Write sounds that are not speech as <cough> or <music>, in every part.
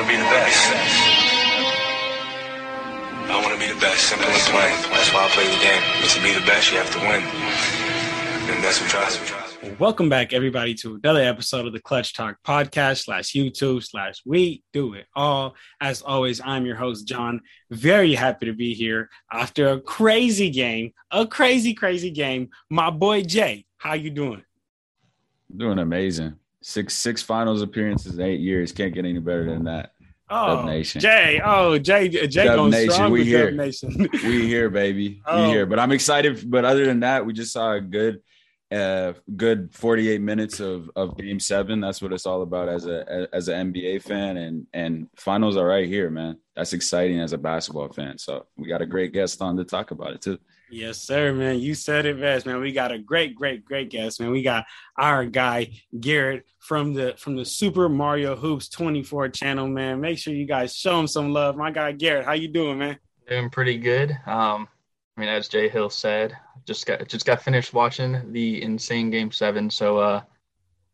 want to be the best. I want to be the best, simple and plain. That's why I play the game. But to be the best, you have to win. And that's what drives me. Welcome back, everybody, to another episode of the Clutch Talk podcast slash YouTube slash We Do It All. As always, I'm your host, John. Very happy to be here after a crazy game, a crazy, crazy game. My boy Jay, how you doing? Doing amazing. Six six finals appearances in eight years. Can't get any better than that. Oh, Dub Nation. Jay. Oh, Jay. Jay Dub going Nation, strong we with here. Dub Nation. <laughs> we here, baby. Oh. We here. But I'm excited. But other than that, we just saw a good, uh, good 48 minutes of of Game Seven. That's what it's all about as a as an NBA fan. And and finals are right here, man. That's exciting as a basketball fan. So we got a great guest on to talk about it too. Yes, sir, man. You said it best, man. We got a great, great, great guest, man. We got our guy Garrett from the from the Super Mario Hoops 24 channel, man. Make sure you guys show him some love. My guy Garrett, how you doing, man? Doing pretty good. Um, I mean, as Jay Hill said, just got just got finished watching the insane Game Seven. So, uh,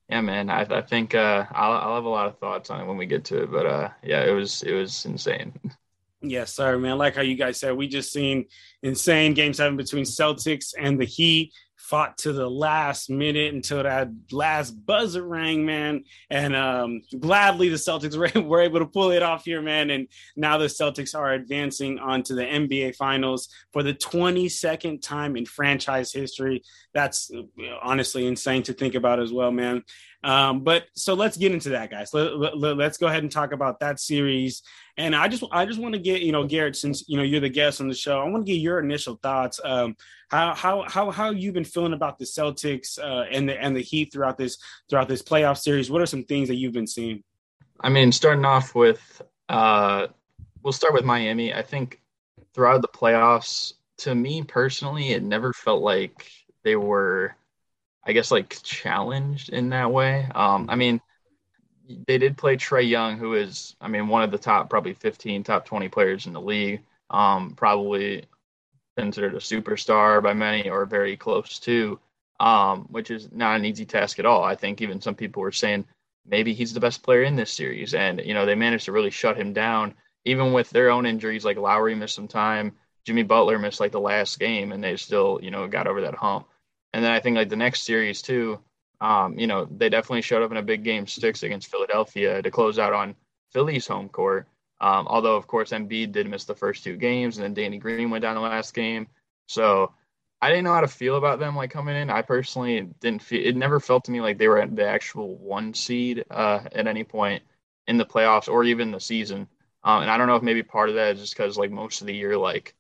yeah, man, I, I think uh, I'll, I'll have a lot of thoughts on it when we get to it. But uh, yeah, it was it was insane. <laughs> Yes, sir, man. Like how you guys said, we just seen insane game seven between Celtics and the Heat. Fought to the last minute until that last buzzer rang, man. And um, gladly the Celtics <laughs> were, were able to pull it off here, man. And now the Celtics are advancing onto the NBA Finals for the 22nd time in franchise history. That's uh, honestly insane to think about as well, man. Um, but so let's get into that, guys. Let, let, let's go ahead and talk about that series. And I just I just want to get you know Garrett, since you know you're the guest on the show, I want to get your initial thoughts. Um, how how how how you've been feeling about the Celtics uh, and the and the Heat throughout this throughout this playoff series? What are some things that you've been seeing? I mean, starting off with, uh, we'll start with Miami. I think throughout the playoffs, to me personally, it never felt like they were, I guess, like challenged in that way. Um, I mean, they did play Trae Young, who is, I mean, one of the top probably 15, top 20 players in the league. Um, probably considered a superstar by many or very close to, um, which is not an easy task at all. I think even some people were saying maybe he's the best player in this series. And, you know, they managed to really shut him down, even with their own injuries. Like Lowry missed some time, Jimmy Butler missed like the last game, and they still, you know, got over that hump. And then I think like the next series, too, um, you know, they definitely showed up in a big game six against Philadelphia to close out on Philly's home court. Um, although, of course, Embiid did miss the first two games, and then Danny Green went down the last game. So I didn't know how to feel about them like coming in. I personally didn't feel it never felt to me like they were at the actual one seed uh, at any point in the playoffs or even the season. Um, and I don't know if maybe part of that is just because like most of the year, like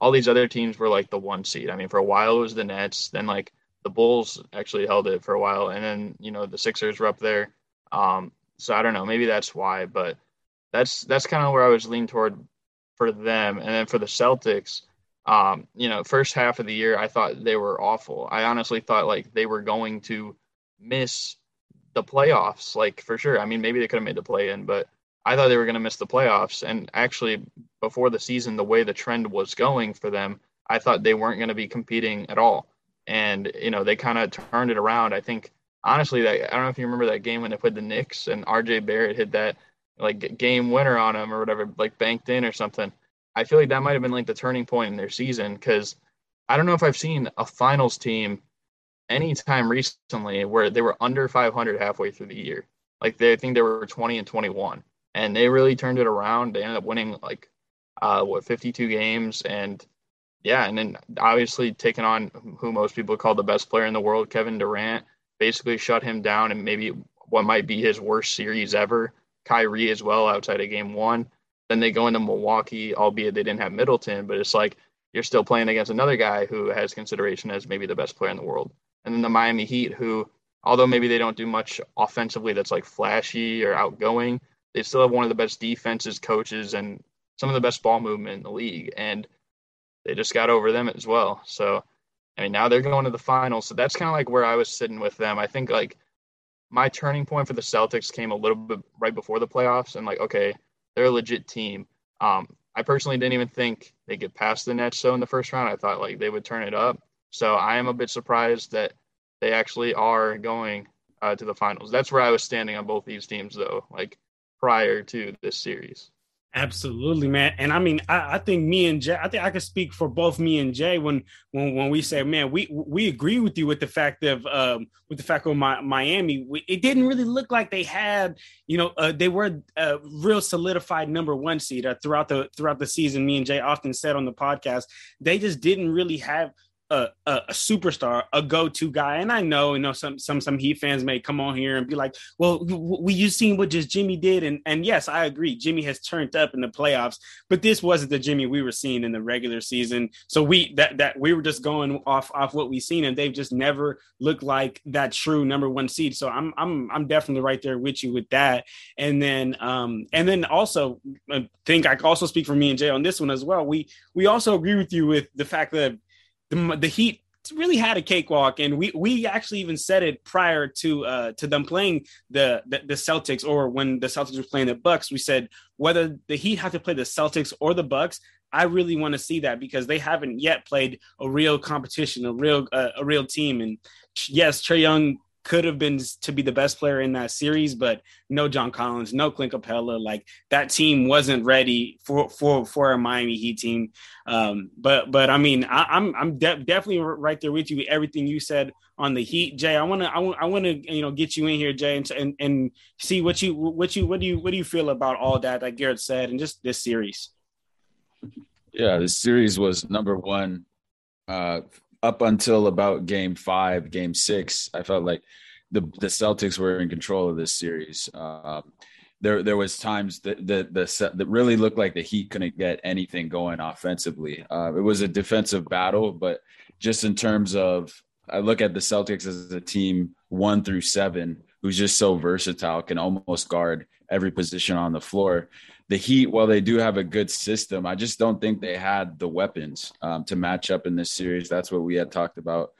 all these other teams were like the one seed. I mean, for a while it was the Nets, then like the Bulls actually held it for a while, and then you know the Sixers were up there. Um, so I don't know, maybe that's why, but that's that's kind of where I was leaning toward for them, and then for the Celtics, um, you know, first half of the year I thought they were awful. I honestly thought like they were going to miss the playoffs, like for sure. I mean, maybe they could have made the play in, but I thought they were going to miss the playoffs. And actually, before the season, the way the trend was going for them, I thought they weren't going to be competing at all and you know they kind of turned it around. I think honestly, that I don't know if you remember that game when they played the Knicks and R.J. Barrett hit that like game winner on him or whatever, like banked in or something. I feel like that might have been like the turning point in their season because I don't know if I've seen a finals team anytime recently where they were under 500 halfway through the year. Like they I think they were 20 and 21, and they really turned it around. They ended up winning like uh, what 52 games and yeah, and then obviously taking on who most people call the best player in the world, Kevin Durant, basically shut him down and maybe what might be his worst series ever. Kyrie as well outside of game one. Then they go into Milwaukee, albeit they didn't have Middleton, but it's like you're still playing against another guy who has consideration as maybe the best player in the world. And then the Miami Heat, who, although maybe they don't do much offensively that's like flashy or outgoing, they still have one of the best defenses, coaches, and some of the best ball movement in the league. And they just got over them as well. So, I mean, now they're going to the finals. So that's kind of like where I was sitting with them. I think like my turning point for the Celtics came a little bit right before the playoffs, and like, okay, they're a legit team. Um, I personally didn't even think they get past the Nets. So in the first round, I thought like they would turn it up. So I am a bit surprised that they actually are going uh, to the finals. That's where I was standing on both these teams, though. Like prior to this series. Absolutely, man. And I mean, I, I, think me and Jay, I think I can speak for both me and Jay when when when we say, man, we we agree with you with the fact of um with the fact of my, Miami. We, it didn't really look like they had, you know, uh, they were a real solidified number one seed uh, throughout the throughout the season. Me and Jay often said on the podcast, they just didn't really have a, a, a, superstar, a go-to guy. And I know, you know, some some some Heat fans may come on here and be like, "Well, we you seen what just Jimmy did?" And and yes, I agree. Jimmy has turned up in the playoffs, but this wasn't the Jimmy we were seeing in the regular season. So we that that we were just going off off what we seen, and they've just never looked like that true number one seed. So I'm I'm I'm definitely right there with you with that. And then um and then also I think I also speak for me and Jay on this one as well. We we also agree with you with the fact that the, the Heat really had a cakewalk, and we we actually even said it prior to uh, to them playing the, the, the Celtics, or when the Celtics were playing the Bucks. We said whether the Heat have to play the Celtics or the Bucks. I really want to see that because they haven't yet played a real competition, a real uh, a real team. And yes, Trae Young could have been to be the best player in that series, but no John Collins, no Clint Capela. Like that team wasn't ready for for for a Miami Heat team. Um, but but I mean, I, am I'm, I'm de- definitely right there with you. Everything you said on the Heat, Jay. I want to I want I want to you know get you in here, Jay, and, and and see what you what you what do you what do you feel about all that that Garrett said and just this series. Yeah, this series was number one uh, up until about game five, game six, I felt like the the Celtics were in control of this series. Um, there there was times that that the that really looked like the Heat couldn't get anything going offensively. Uh, it was a defensive battle, but just in terms of I look at the Celtics as a team one through seven, who's just so versatile, can almost guard every position on the floor the Heat, while they do have a good system, I just don't think they had the weapons um, to match up in this series. That's what we had talked about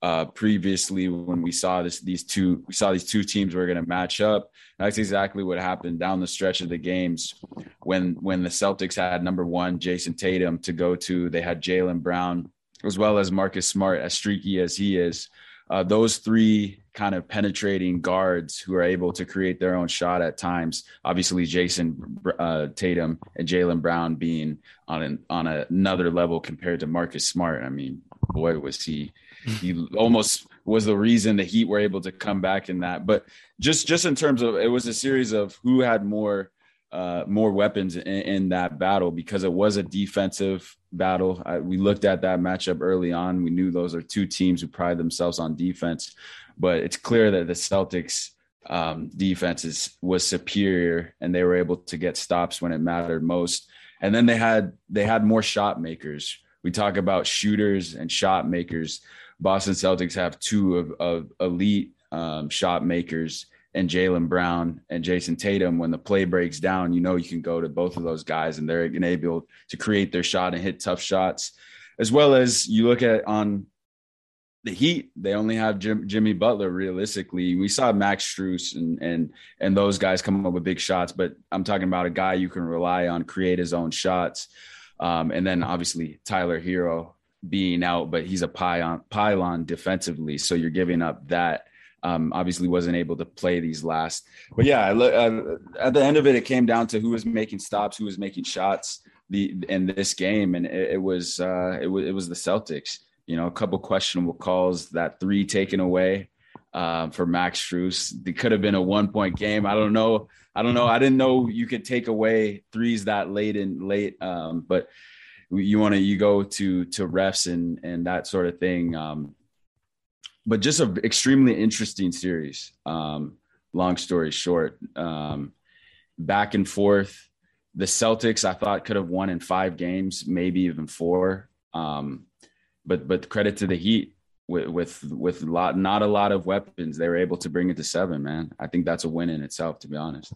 uh, previously when we saw this. These two, we saw these two teams were going to match up. That's exactly what happened down the stretch of the games when when the Celtics had number one Jayson Tatum to go to. They had Jaylen Brown as well as Marcus Smart, as streaky as he is uh, those three kind of penetrating guards who are able to create their own shot at times. Obviously, Jayson uh, Tatum and Jaylen Brown being on an, on another level compared to Marcus Smart. I mean, boy, was he he almost was the reason the Heat were able to come back in that. But just just in terms of it was a series of who had more uh, more weapons in, in, that battle because it was a defensive battle. I, we looked at that matchup early on. We knew those are two teams who pride themselves on defense, but it's clear that the Celtics um, defense is, was superior and they were able to get stops when it mattered most. And then they had they had more shot makers. We talk about shooters and shot makers. Boston Celtics have two of, of elite um, shot makers and Jaylen Brown and Jayson Tatum, when the play breaks down, you know you can go to both of those guys and they're able to create their shot and hit tough shots. As well as you look at on the Heat, they only have Jim, Jimmy Butler. Realistically, we saw Max Strus and and and those guys come up with big shots, but I'm talking about a guy you can rely on, create his own shots, um, and then obviously Tyler Herro being out, but he's a pylon pylon defensively, so you're giving up that um, obviously wasn't able to play these last. But yeah, uh, at the end of it, it came down to who was making stops, who was making shots the in this game, and it, it was uh, it was it was the Celtics. You know, a couple questionable calls, that three taken away um, for Max Strus. It could have been a one point game. I don't know. I don't know. I didn't know you could take away threes that late and late. Um, but you want to you go to to refs and and that sort of thing. Um, but just an extremely interesting series. Um, long story short, um, back and forth. The Celtics, I thought, could have won in five games, maybe even four. Um, but but credit to the Heat with with with lot, not a lot of weapons, they were able to bring it to seven. Man, I think that's a win in itself, to be honest.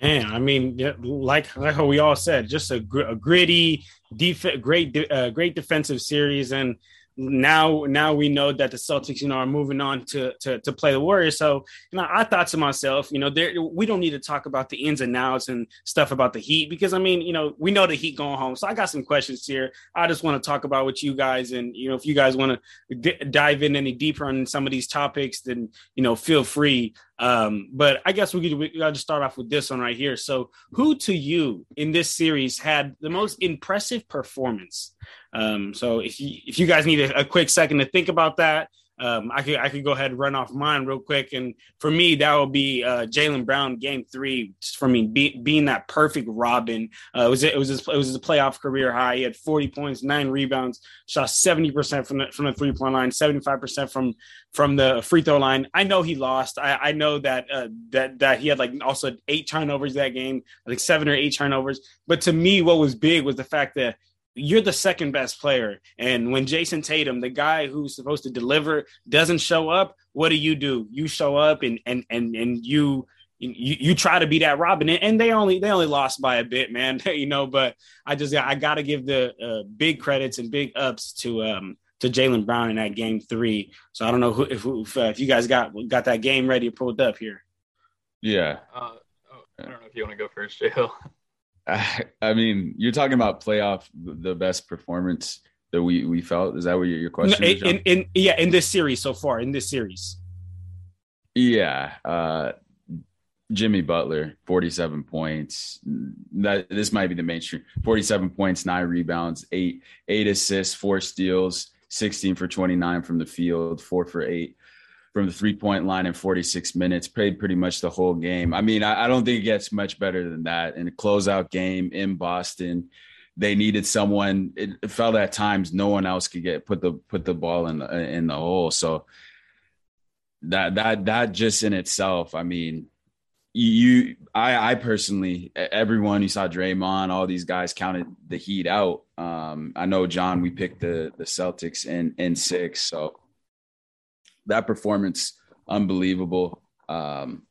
Man, I mean, like like we all said, just a, gr- a gritty, def- great, uh, great defensive series, and now now we know that the Celtics, you know, are moving on to to, to play the Warriors. So, you know, I thought to myself, you know, there we don't need to talk about the ins and outs and stuff about the Heat because I mean, you know, we know the Heat going home. So I got some questions here. I just want to talk about with you guys, and you know, if you guys want to d- dive in any deeper on some of these topics, then you know, feel free. Um, but I guess we could we got to start off with this one right here. So, who to you in this series had the most impressive performance? Um, so if you if you guys need a, a quick second to think about that, um, I could I could go ahead and run off mine real quick, and for me that would be uh, Jaylen Brown, Game Three. For me, be, being that perfect Robin. Uh, it was it was his, it was his playoff career high. He had 40 points, nine rebounds, shot 70 percent from the from the three point line, 75 percent from from the free throw line. I know he lost. I, I know that uh, that that he had like also eight turnovers that game, like seven or eight turnovers. But to me, what was big was the fact that you're the second best player. And when Jayson Tatum, the guy who's supposed to deliver, doesn't show up, what do you do? You show up and and and and you you, you try to be that Robin, and they only they only lost by a bit, man. <laughs> you know, but I just I got to give the uh, big credits and big ups to um to Jaylen Brown in that game three. So I don't know who, if if, uh, if you guys got got that game ready pulled up here. Yeah. Uh, oh, I don't know if you want to go first, Jay. <laughs> <laughs> I, mean, you're talking about playoff, the best performance that we we felt. Is that what your, your question? No, in, in, in, yeah, in this series so far, in this series. Yeah, uh, Jimmy Butler, 47 points. That this might be the mainstream. 47 points, nine rebounds, eight eight assists, four steals, 16 for 29 from the field, four for eight from the three point line in 46 minutes, played pretty much the whole game. I mean, I, I, don't think it gets much better than that. In a closeout game in Boston, they needed someone. It, it felt at times no one else could get put the put the ball in the in the hole. So that that that just in itself, I mean, you I I personally everyone you saw Draymond, all these guys counted the Heat out. Um, I know John, we picked the the Celtics in in six, so that performance unbelievable. Um,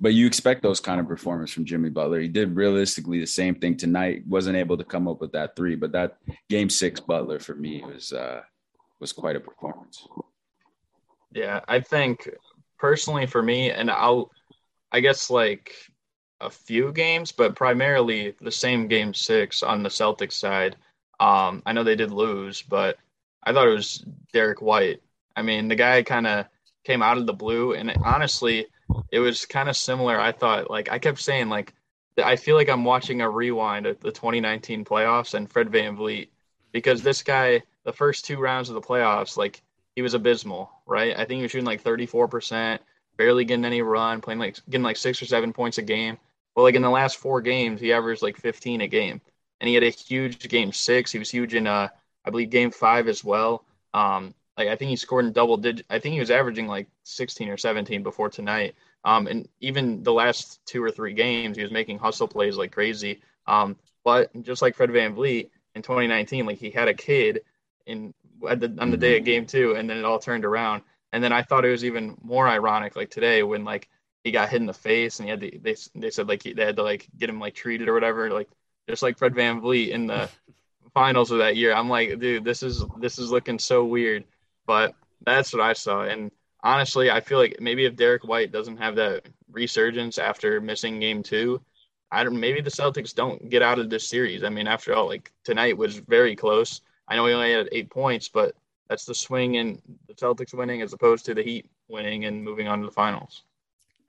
but you expect those kind of performance from Jimmy Butler. He did realistically the same thing tonight. wasn't able to come up with that three, but that game six Butler for me was uh, was quite a performance. Yeah, I think personally for me, and I'll, I guess like a few games, but primarily the same game six on the Celtics side. Um, I know they did lose, but I thought it was Derrick White I mean, the guy kind of came out of the blue, and it, honestly, it was kind of similar. I thought, like, I kept saying, like, I feel like I'm watching a rewind of the 2019 playoffs and Fred Van VanVleet because this guy, the first two rounds of the playoffs, like, he was abysmal, right? I think he was shooting like 34%, barely getting any run, playing like getting like six or seven points a game. Well, like in the last four games, he averaged like 15 a game, and he had a huge game six. He was huge in, uh, I believe, game five as well. Um, like I think he scored in double digit. I think he was averaging like 16 or 17 before tonight. Um, and even the last two or three games, he was making hustle plays like crazy. Um, but just like Fred VanVleet in 2019, like he had a kid in the, on the day of game two, and then it all turned around. And then I thought it was even more ironic, like today when like he got hit in the face and he had to, they they said like he, they had to like get him like treated or whatever, like just like Fred VanVleet in the <laughs> finals of that year. I'm like, dude, this is this is looking so weird. But that's what I saw. And honestly, I feel like maybe if Derrick White doesn't have that resurgence after missing game two, I don't maybe the Celtics don't get out of this series. I mean, after all, like tonight was very close. I know he only had eight points, but that's the swing in the Celtics winning as opposed to the Heat winning and moving on to the finals.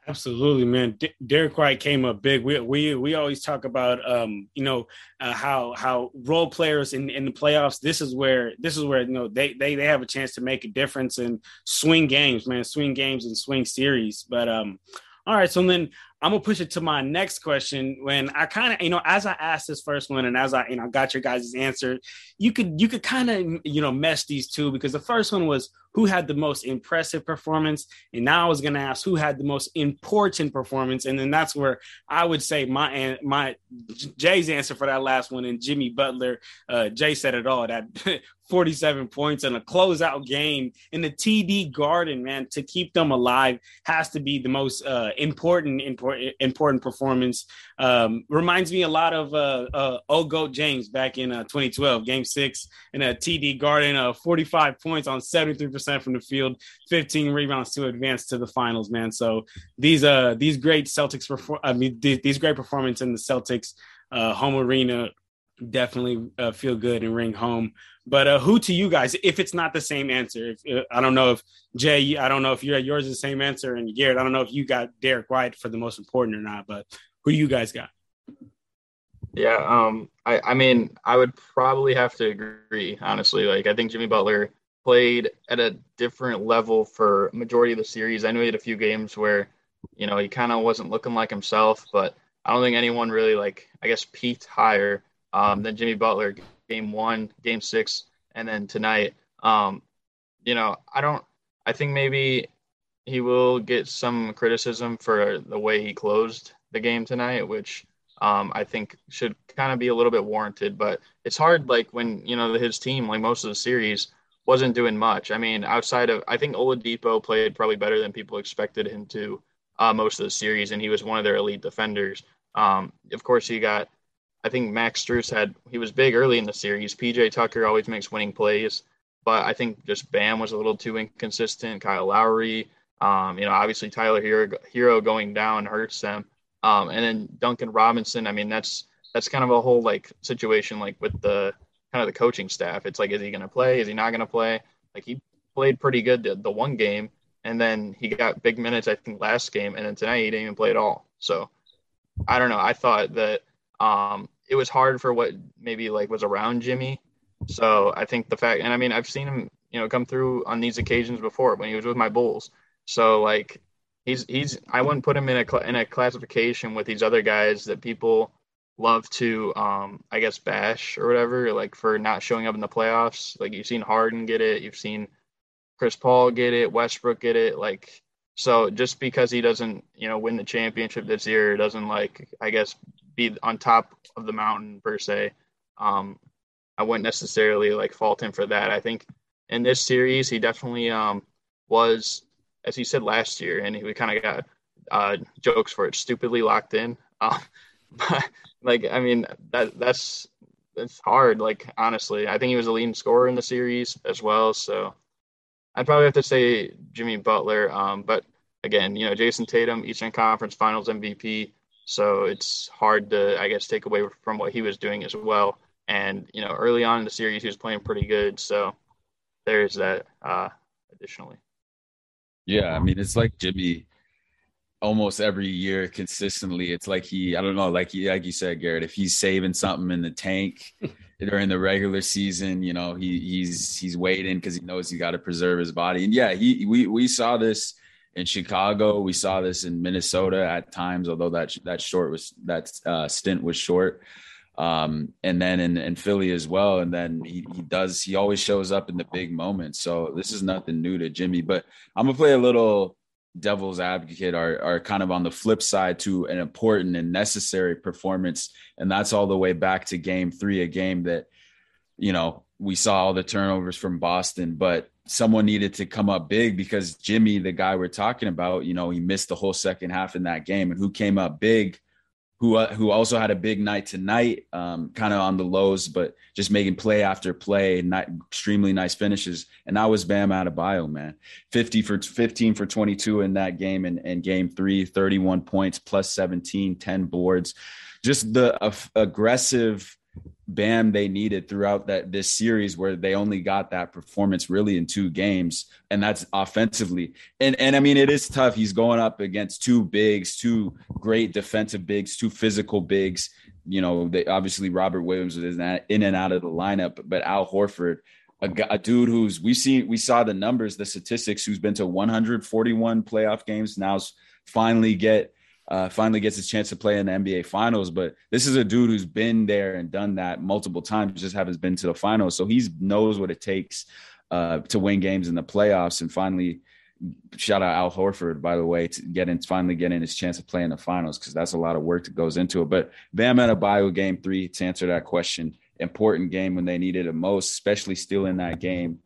Absolutely, man. D- Derrick White came up big. We we we always talk about um, you know, uh, how how role players in, in the playoffs. This is where this is where you know they, they they have a chance to make a difference and swing games, man. Swing games and swing series. But um, all right. So then I'm gonna push it to my next question. When I kind of, you know, as I asked this first one, and as I, you know, got your guys' answer, you could you could kind of, you know, mesh these two because the first one was who had the most impressive performance. And now I was going to ask who had the most important performance. And then that's where I would say my, my Jay's answer for that last one and Jimmy Butler, uh, Jay said it all that <laughs> 47 points in a closeout game in the TD Garden, man, to keep them alive has to be the most uh, important, important, important performance. Um, reminds me a lot of uh, uh, Old Goat James back in uh, 2012, Game Six in a TD Garden, uh, 45 points on 73 percent from the field, 15 rebounds to advance to the finals, man. So these uh these great Celtics perform I mean these, these great performance in the Celtics uh home arena definitely uh, feel good and ring home. But uh, who to you guys, if it's not the same answer, if, uh, I don't know if Jay, I don't know if you're yours is the same answer, and Garrett, I don't know if you got Derrick White for the most important or not, but who you guys got? Yeah, um, I, I mean, I would probably have to agree, honestly. Like, I think Jimmy Butler played at a different level for majority of the series. I know he had a few games where, you know, he kind of wasn't looking like himself, but I don't think anyone really like, I guess, peaked higher um, than Jimmy Butler. Game one, game six, and then tonight. Um, you know, I don't. I think maybe he will get some criticism for the way he closed the game tonight, which um, I think should kind of be a little bit warranted. But it's hard, like when you know his team, like most of the series, wasn't doing much. I mean, outside of I think Oladipo played probably better than people expected him to uh, most of the series, and he was one of their elite defenders. Um, of course, he got. I think Max Strus had he was big early in the series. PJ Tucker always makes winning plays, but I think just Bam was a little too inconsistent. Kyle Lowry, um, you know, obviously Tyler Herro, Herro going down hurts them. Um, and then Duncan Robinson, I mean, that's that's kind of a whole like situation like with the kind of the coaching staff. It's like, is he going to play? Is he not going to play? Like he played pretty good the, the, one game, and then he got big minutes I think last game, and then tonight he didn't even play at all. So I don't know. I thought that um, it was hard for what maybe like was around Jimmy. So I think the fact, and I mean, I've seen him, you know, come through on these occasions before when he was with my Bulls. So like he's he's I wouldn't put him in a in a classification with these other guys that people love to um I guess bash or whatever like for not showing up in the playoffs. Like you've seen Harden get it, you've seen Chris Paul get it, Westbrook get it. Like so just because he doesn't you know win the championship this year doesn't like I guess be on top of the mountain per se. Um, I wouldn't necessarily like fault him for that. I think in this series he definitely um was as he said last year, and we kind of got uh, jokes for it, stupidly locked in. <laughs> Um, like, I mean, that that's that's hard. Like, honestly, I think he was a leading scorer in the series as well. So I'd probably have to say Jimmy Butler. Um, but again, you know, Jayson Tatum, Eastern Conference Finals MVP. So it's hard to, I guess, take away from what he was doing as well. And you know, early on in the series, he was playing pretty good. So there's that. Uh, additionally. Yeah, I mean, it's like Jimmy almost every year consistently. It's like he, I don't know, like he, like you said, Garrett, if he's saving something in the tank <laughs> during the regular season, you know, he he's he's waiting because he knows he got to preserve his body. And yeah, he we we saw this in Chicago, we saw this in Minnesota at times, although that that short was that uh, stint was short um, and then in, in Philly as well. And then he, he does, he always shows up in the big moments. So this is nothing new to Jimmy, but I'm gonna play a little devil's advocate are, are kind of on the flip side to an important and necessary performance. And that's all the way back to game three, a game that, you know, we saw all the turnovers from Boston, but someone needed to come up big because Jimmy, the guy we're talking about, you know, he missed the whole second half in that game. And who came up big who uh, who also had a big night tonight, um, kind of on the lows, but just making play after play, not extremely nice finishes. And that was Bam Adebayo, man. 50 for 15 for 22 in that game and, and game three, 31 points plus 17, 10 boards. Just the uh, aggressive bam they needed throughout that this series where they only got that performance really in two games and that's offensively. And and i mean it is tough. He's going up against two bigs two great defensive bigs two physical bigs. You know they obviously robert williams is in and out of the lineup but al horford a, a dude who's we see we saw the numbers the statistics who's been to 141 playoff games now's finally get uh, finally gets his chance to play in the NBA Finals. But this is a dude who's been there and done that multiple times, just haven't been to the finals. So he knows what it takes uh, to win games in the playoffs. And finally, shout out Al Horford, by the way, to get in, finally getting his chance to play in the finals because that's a lot of work that goes into it. But Bam Adebayo game three to answer that question, important game when they needed it most, especially still in that game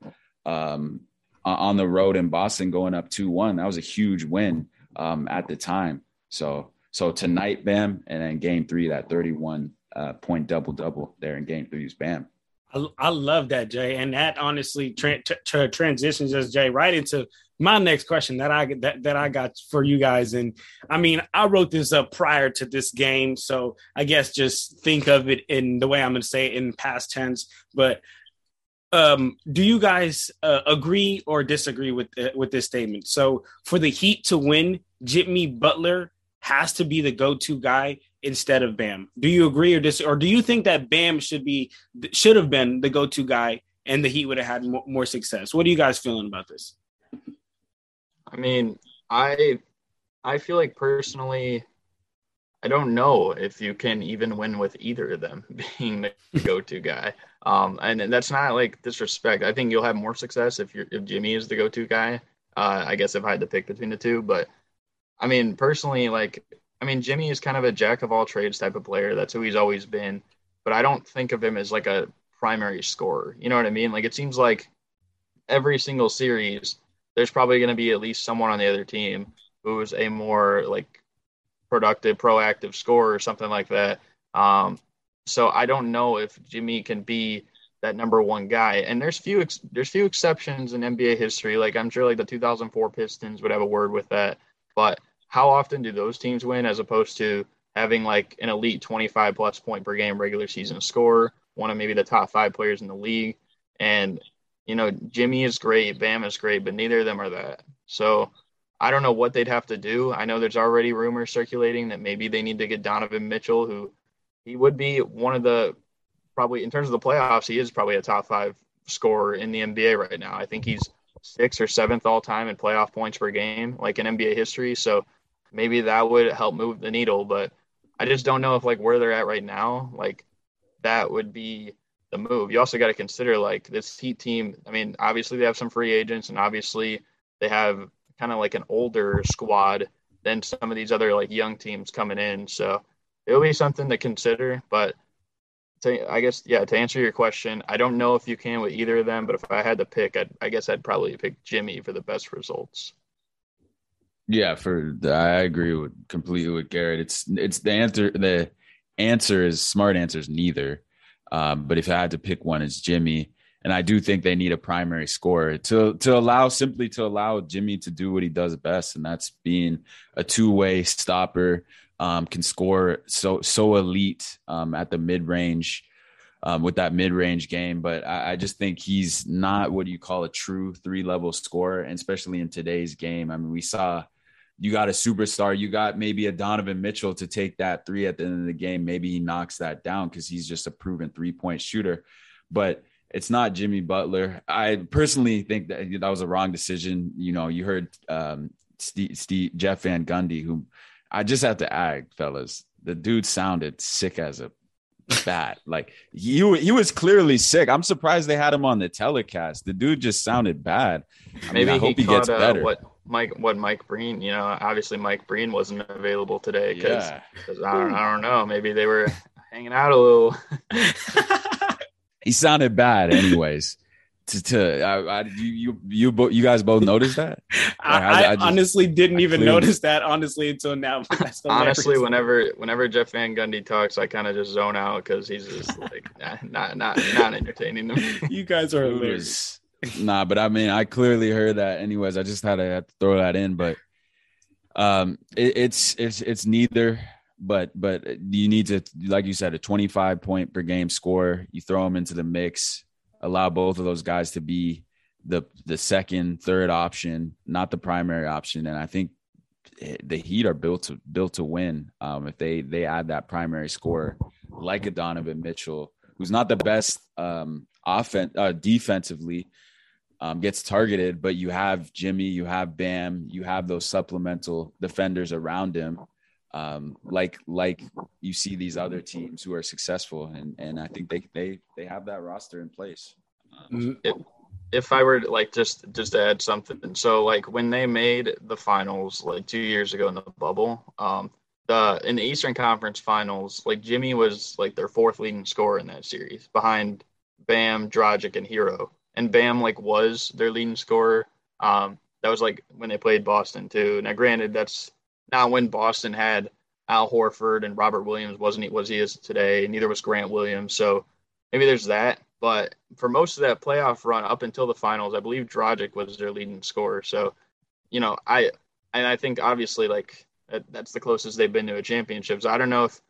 um, on the road in Boston, going up two one. That was a huge win um, at the time. So so tonight, Bam, and then game three, that 31 uh, point double double there in game three is Bam. I, I love that, Jay, and that honestly tra- tra- transitions us, Jay, right into my next question that I that, that I got for you guys. And I mean, I wrote this up prior to this game, so I guess just think of it in the way I'm going to say it in past tense. But um, do you guys uh, agree or disagree with uh, with this statement? So for the Heat to win, Jimmy Butler has to be the go-to guy instead of Bam. Do you agree or dis or do you think that Bam should be should have been the go-to guy and the Heat would have had more, more success? What are you guys feeling about this? I mean, I I feel like personally I don't know if you can even win with either of them <laughs> being the go-to guy. Um, and, and that's not like disrespect. I think you'll have more success if you're if Jimmy is the go-to guy. Uh, I guess if I had to pick between the two, but I mean, personally, like I mean, Jimmy is kind of a jack of all trades type of player. That's who he's always been. But I don't think of him as like a primary scorer. You know what I mean? Like it seems like every single series, there's probably going to be at least someone on the other team who's a more like productive, proactive scorer or something like that. Um, so I don't know if Jimmy can be that number one guy. And there's few ex- there's few exceptions in NBA history. Like I'm sure like the 2004 Pistons would have a word with that. But how often do those teams win as opposed to having like an elite 25 plus point per game regular season score, one of maybe the top five players in the league? And, you know, Jimmy is great, Bam is great, but neither of them are that. So I don't know what they'd have to do. I know there's already rumors circulating that maybe they need to get Donovan Mitchell, who he would be one of the probably in terms of the playoffs, he is probably a top five scorer in the NBA right now. I think he's sixth or seventh all time in playoff points per game, like in NBA history. So maybe that would help move the needle. But I just don't know if like where they're at right now, like that would be the move. You also got to consider like this Heat team. I mean, obviously they have some free agents, and obviously they have kind of like an older squad than some of these other like young teams coming in. So it'll be something to consider. But to, I guess yeah, to answer your question, I don't know if you can with either of them, but if I had to pick, I'd, I guess I'd probably pick Jimmy for the best results. Yeah, for I agree with completely with Garrett. It's it's the answer. The answer is smart answers neither. Um, but if I had to pick one, it's Jimmy. And I do think they need a primary scorer to to allow simply to allow Jimmy to do what he does best, and that's being a two way stopper, um, can score so so elite um, at the mid range um, with that mid range game. But I, I, just think he's not what you call a true three level scorer, and especially in today's game. I mean, we saw you got a superstar, you got maybe a Donovan Mitchell to take that three at the end of the game. Maybe he knocks that down because he's just a proven three point shooter. But it's not Jimmy Butler. I personally think that that was a wrong decision. You know, you heard um, Steve, Steve Jeff Van Gundy, who I just have to add, fellas, the dude sounded sick as a bat. <laughs> like he he was clearly sick. I'm surprised they had him on the telecast. The dude just sounded bad. I Maybe mean, I hope he, he caught, gets uh, better. What Mike what Mike Breen, you know, obviously Mike Breen wasn't available today because yeah. I don't I don't know. Maybe they were <laughs> hanging out a little. <laughs> he sounded bad, anyways to, to I, I, you you you you guys both noticed that? <laughs> I, I, I just, honestly didn't even clearly. notice that honestly until now. honestly, whenever whenever Jeff Van Gundy talks, I kind of just zone out because he's just like <laughs> not not not entertaining them. <laughs> you guys are hilarious. Nah, but I mean, I clearly heard that. Anyways, I just had to, had to throw that in, but um, it, it's it's it's neither. But but you need to, like you said, a 25 point per game score. You throw them into the mix allow both of those guys to be the the second, third option, not the primary option. And I think the Heat are built to built to win. Um, if they they add that primary score like a Donovan Mitchell, who's not the best um, offense uh, defensively, um, gets targeted, but you have Jimmy, you have Bam, you have those supplemental defenders around him um, like like you see these other teams who are successful, and and I think they they they have that roster in place. Um, if, if I were to, like just just to add something, so like when they made the finals like two years ago in the bubble, um, the in the Eastern Conference Finals, like Jimmy was like their fourth leading scorer in that series, behind Bam, Dragic, and Herro. and Bam like was their leading scorer. Um, that was like when they played Boston too. Now, granted, that's not when Boston had Al Horford and Robert Williams wasn't he was he is today. Neither was Grant Williams. So maybe there's that. But for most of that playoff run up until the finals, I believe Dragic was their leading scorer. So, you know, I and I think obviously like that's the closest they've been to a championship. So I don't know if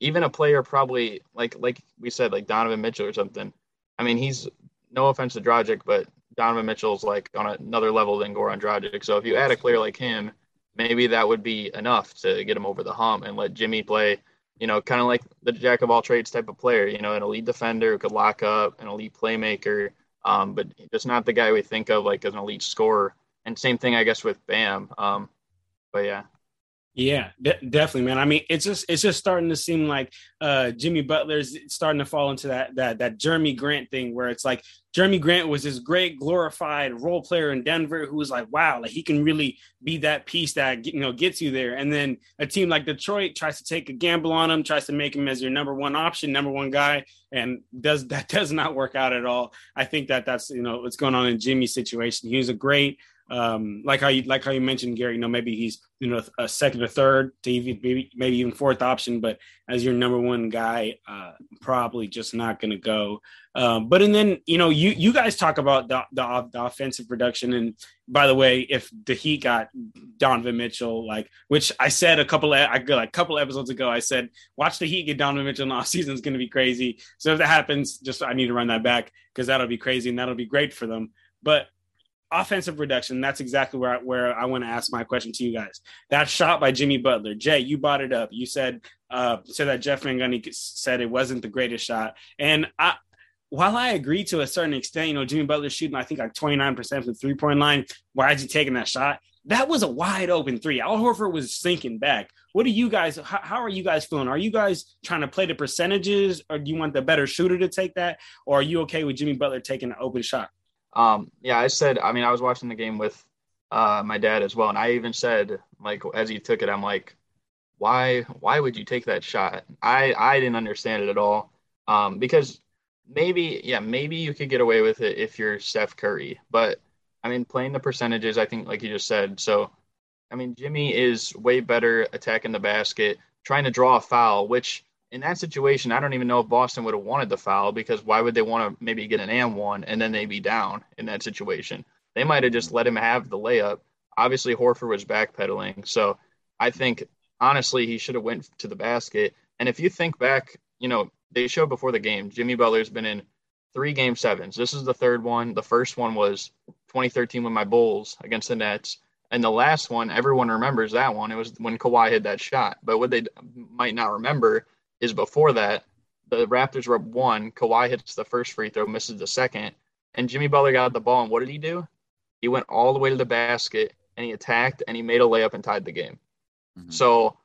even a player probably like like we said like Donovan Mitchell or something. I mean, he's no offense to Dragic, but Donovan Mitchell's like on another level than Goran Dragic. So if you add a player like him, maybe that would be enough to get him over the hump and let Jimmy play, you know, kind of like the jack of all trades type of player, you know, an elite defender who could lock up, an elite playmaker, um, but just not the guy we think of like as an elite scorer. And same thing, I guess, with Bam. Um, but yeah. Yeah, de- definitely, man. I mean, it's just it's just starting to seem like uh, Jimmy Butler's starting to fall into that that that Jerami Grant thing, where it's like Jerami Grant was this great glorified role player in Denver, who was like, wow, like he can really be that piece that you know gets you there. And then a team like Detroit tries to take a gamble on him, tries to make him as your number one option, number one guy, and does <laughs> that does not work out at all. I think that that's you know what's going on in Jimmy's situation. He was a great um, like how you like how you mentioned Gary, you know, maybe he's you know a second or third to even maybe maybe even fourth option, but as your number one guy, uh, probably just not going to go. Um, but and then you know you you guys talk about the, the, the offensive production, and by the way, if the Heat got Donovan Mitchell, like which I said a couple of I like a couple episodes ago, I said watch the Heat get Donovan Mitchell in the <laughs> offseason is going to be crazy. So if that happens, just I need to run that back because that'll be crazy and that'll be great for them. But offensive production. That's exactly where I, where I want to ask my question to you guys. That shot by Jimmy Butler, Jay, you brought it up. You said uh, that Jeff Van Gundy said it wasn't the greatest shot, and I. While I agree to a certain extent, you know, Jimmy Butler shooting, I think like 29% from the three point line. Why is he taking that shot? That was a wide open three. Al Horford was sinking back. What do you guys, how, how are you guys feeling? Are you guys trying to play the percentages or do you want the better shooter to take that? Or are you okay with Jimmy Butler taking an open shot? Um, yeah, I said, I mean, I was watching the game with uh, my dad as well, and I even said, like, as he took it, I'm like, why, why would you take that shot? I, I didn't understand it at all. Um, because maybe, yeah, maybe you could get away with it if you're Steph Curry, but I mean, playing the percentages, I think, like you just said. So, I mean, Jimmy is way better attacking the basket, trying to draw a foul, which in that situation, I don't even know if Boston would have wanted the foul because why would they want to maybe get an and one and then they be down in that situation? They might have just let him have the layup. Obviously, Horford was backpedaling, so I think honestly he should have went to the basket. And if you think back, you know they showed before the game, Jimmy Butler's been in three game sevens. This is the third one. The first one was 2013 with my Bulls against the Nets. And the last one, everyone remembers that one. It was when Kawhi hit that shot. But what they might not remember is before that, the Raptors were up one. Kawhi hits the first free throw, misses the second, and Jimmy Butler got the ball. And what did he do? He went all the way to the basket and he attacked and he made a layup and tied the game. Mm-hmm. So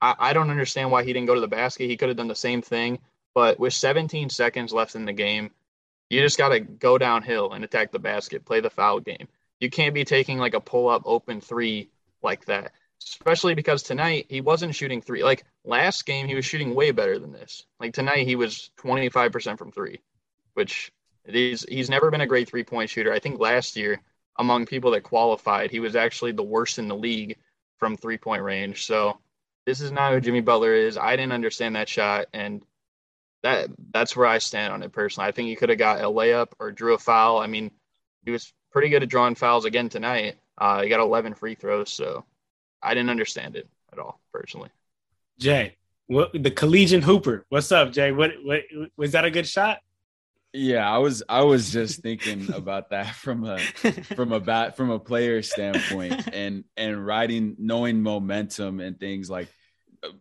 I, I don't understand why he didn't go to the basket. He could have done the same thing, but with 17 seconds left in the game, you just got to go downhill and attack the basket, play the foul game. You can't be taking like a pull up open three like that especially because tonight he wasn't shooting three. Like last game, he was shooting way better than this. Like tonight, he was 25% from three, which is he's never been a great three point shooter. I think last year, among people that qualified, he was actually the worst in the league from three point range. So this is not who Jimmy Butler is. I didn't understand that shot, and that that's where I stand on it personally. I think he could have got a layup or drew a foul. I mean, he was pretty good at drawing fouls again tonight. Uh, he got 11 free throws, so I didn't understand it at all personally. Jay, what the collegian hooper? What's up, Jay? What, what was that a good shot? Yeah, I was I was just thinking about that from a from a bat from a player standpoint <laughs> and and riding knowing momentum and things like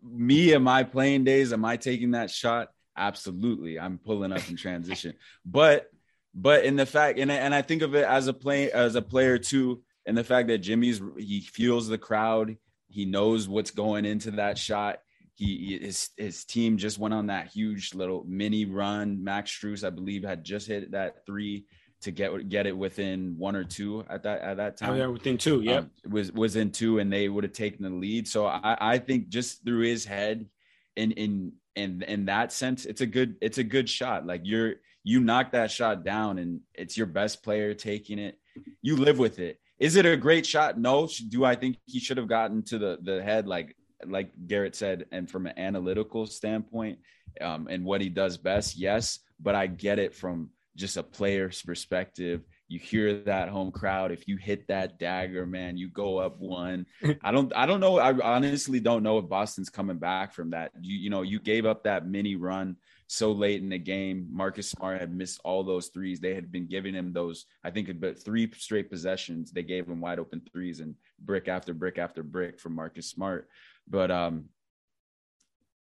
me and my playing days am I taking that shot? Absolutely. I'm pulling up in transition. But but in the fact and and I think of it as a play as a player too and the fact that Jimmy's he feels the crowd, he knows what's going into that shot. He his his team just went on that huge little mini run. Max Strus, I believe, had just hit that three to get get it within one or two at that at that time. Oh, yeah, within two, yeah, um, was was in two, and they would have taken the lead. So I I think just through his head, in in in in that sense, it's a good it's a good shot. Like you're you knock that shot down, and it's your best player taking it. You live with it is it a great shot? No. Do I think he should have gotten to the the head like like Garrett said, and from an analytical standpoint, um, and what he does best? Yes, but I get it from just a player's perspective. You hear that home crowd. If you hit that dagger, man, you go up one. <laughs> I don't, I don't know. I honestly don't know if Boston's coming back from that. You, you know, you gave up that mini run so late in the game. Marcus Smart had missed all those threes. They had been giving him those, I think, but three straight possessions. They gave him wide open threes and brick after brick after brick from Marcus Smart. But um,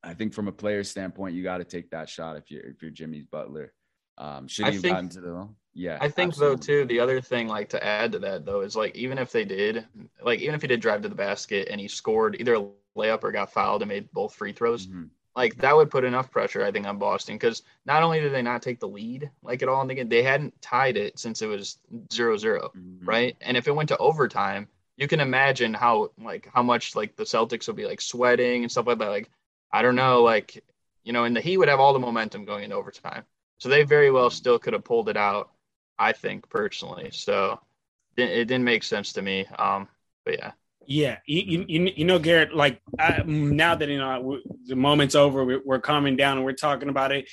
I think from a player standpoint, you got to take that shot if you're if you're Jimmy's Butler. Um, should he have gotten to the yeah? I think absolutely. though too. The other thing, like to add to that though, is like even if they did, like even if he did drive to the basket and he scored either a layup or got fouled and made both free throws, mm-hmm. like that would put enough pressure, I think, on Boston because not only did they not take the lead like at all in the game, they hadn't tied it since it was 0 0 mm-hmm. right? And if it went to overtime, you can imagine how like how much like the Celtics would be like sweating and stuff like that. Like I don't know, like you know, and the Heat would have all the momentum going into overtime. So they very well still could have pulled it out, I think personally. So it, didn't make sense to me. Um, but yeah. Yeah, you, you, you know, Garrett. Like I, now that you know the moment's over, we're, we're calming down and we're talking about it.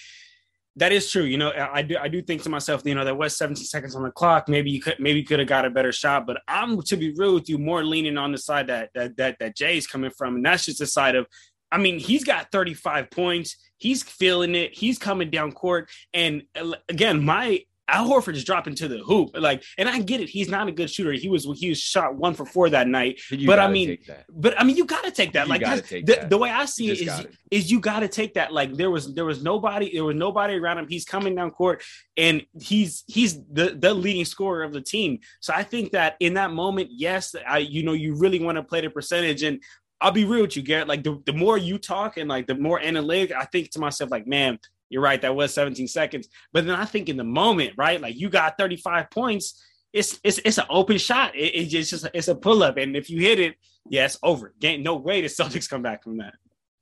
That is true. You know, I do I do think to myself, you know, there was 17 seconds on the clock. Maybe you could maybe you could have got a better shot. But I'm to be real with you, more leaning on the side that that that that Jay's coming from, and that's just the side of I mean, he's got 35 points. He's feeling it. He's coming down court. And uh, again, my Al Horford is dropping to the hoop. Like, and I get it. He's not a good shooter. He was he was shot one for four that night. But I mean, but I mean, you got to take that. You like, take the, that. the, way I see it is, is you got to take that. Like, there was there was nobody there was nobody around him. He's coming down court, and he's he's the the leading scorer of the team. So I think that in that moment, yes, I you know you really want to play the percentage, and I'll be real with you, Garrett. Like the, the more you talk and like the more analytic, I think to myself, like, man, you're right. That was 17 seconds. But then I think in the moment, right? Like you got 35 points. It's it's it's an open shot. It, it's just it's a pull up, and if you hit it, yes, yeah, over. Game, no way the Celtics come back from that.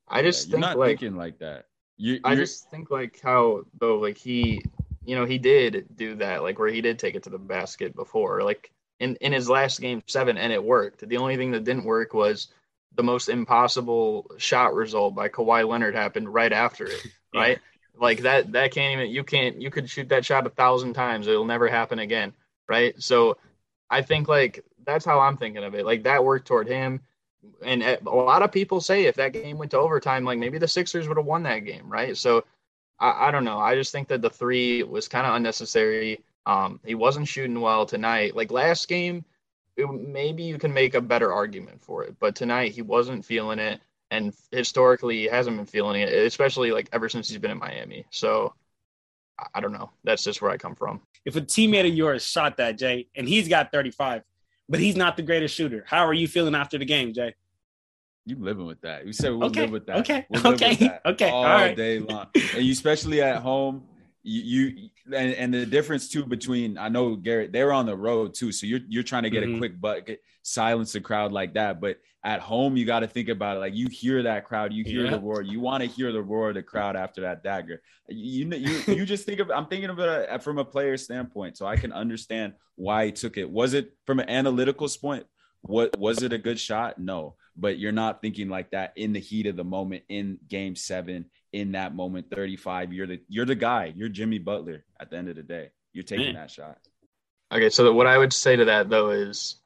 I just yeah, think not like, thinking like that. You, I just think like how though like he, you know, he did do that like where he did take it to the basket before like in in his last game seven, and it worked. The only thing that didn't work was the most impossible shot result by Kawhi Leonard happened right after it, <laughs> right? Like that that can't even you can't you could shoot that shot a thousand times, it'll never happen again, right? So I think like that's how I'm thinking of it. Like that worked toward him. And a lot of people say if that game went to overtime, like maybe the Sixers would have won that game, right? So I, I don't know. I just think that the three was kind of unnecessary. Um, he wasn't shooting well tonight. Like last game, it, maybe you can make a better argument for it. But tonight he wasn't feeling it, and historically he hasn't been feeling it, especially like ever since he's been in Miami. So I don't know. That's just where I come from. If a teammate of yours shot that Jay, and he's got 35, but he's not the greatest shooter, how are you feeling after the game, Jay? You living with that? You said we'll okay. live with that. Okay. We'll okay. <laughs> okay. All, all right. day long, and you especially at home you, you and, and, the difference too between I know Garrett they're on the road too, so you're you're trying to get mm-hmm. a quick bucket, silence the crowd like that. But at home, you got to think about it. Like you hear that crowd, you hear yeah. the roar, you want to hear the roar of the crowd after that dagger. You you you just think of I'm thinking of it uh, from a player standpoint, so I can understand why he took it. Was it from an analytical point? What was it a good shot? No, but you're not thinking like that in the heat of the moment in Game Seven in that moment 35 you're the you're the guy. You're jimmy butler at the end of the day. You're taking Man. that shot. Okay so what i would say to that though is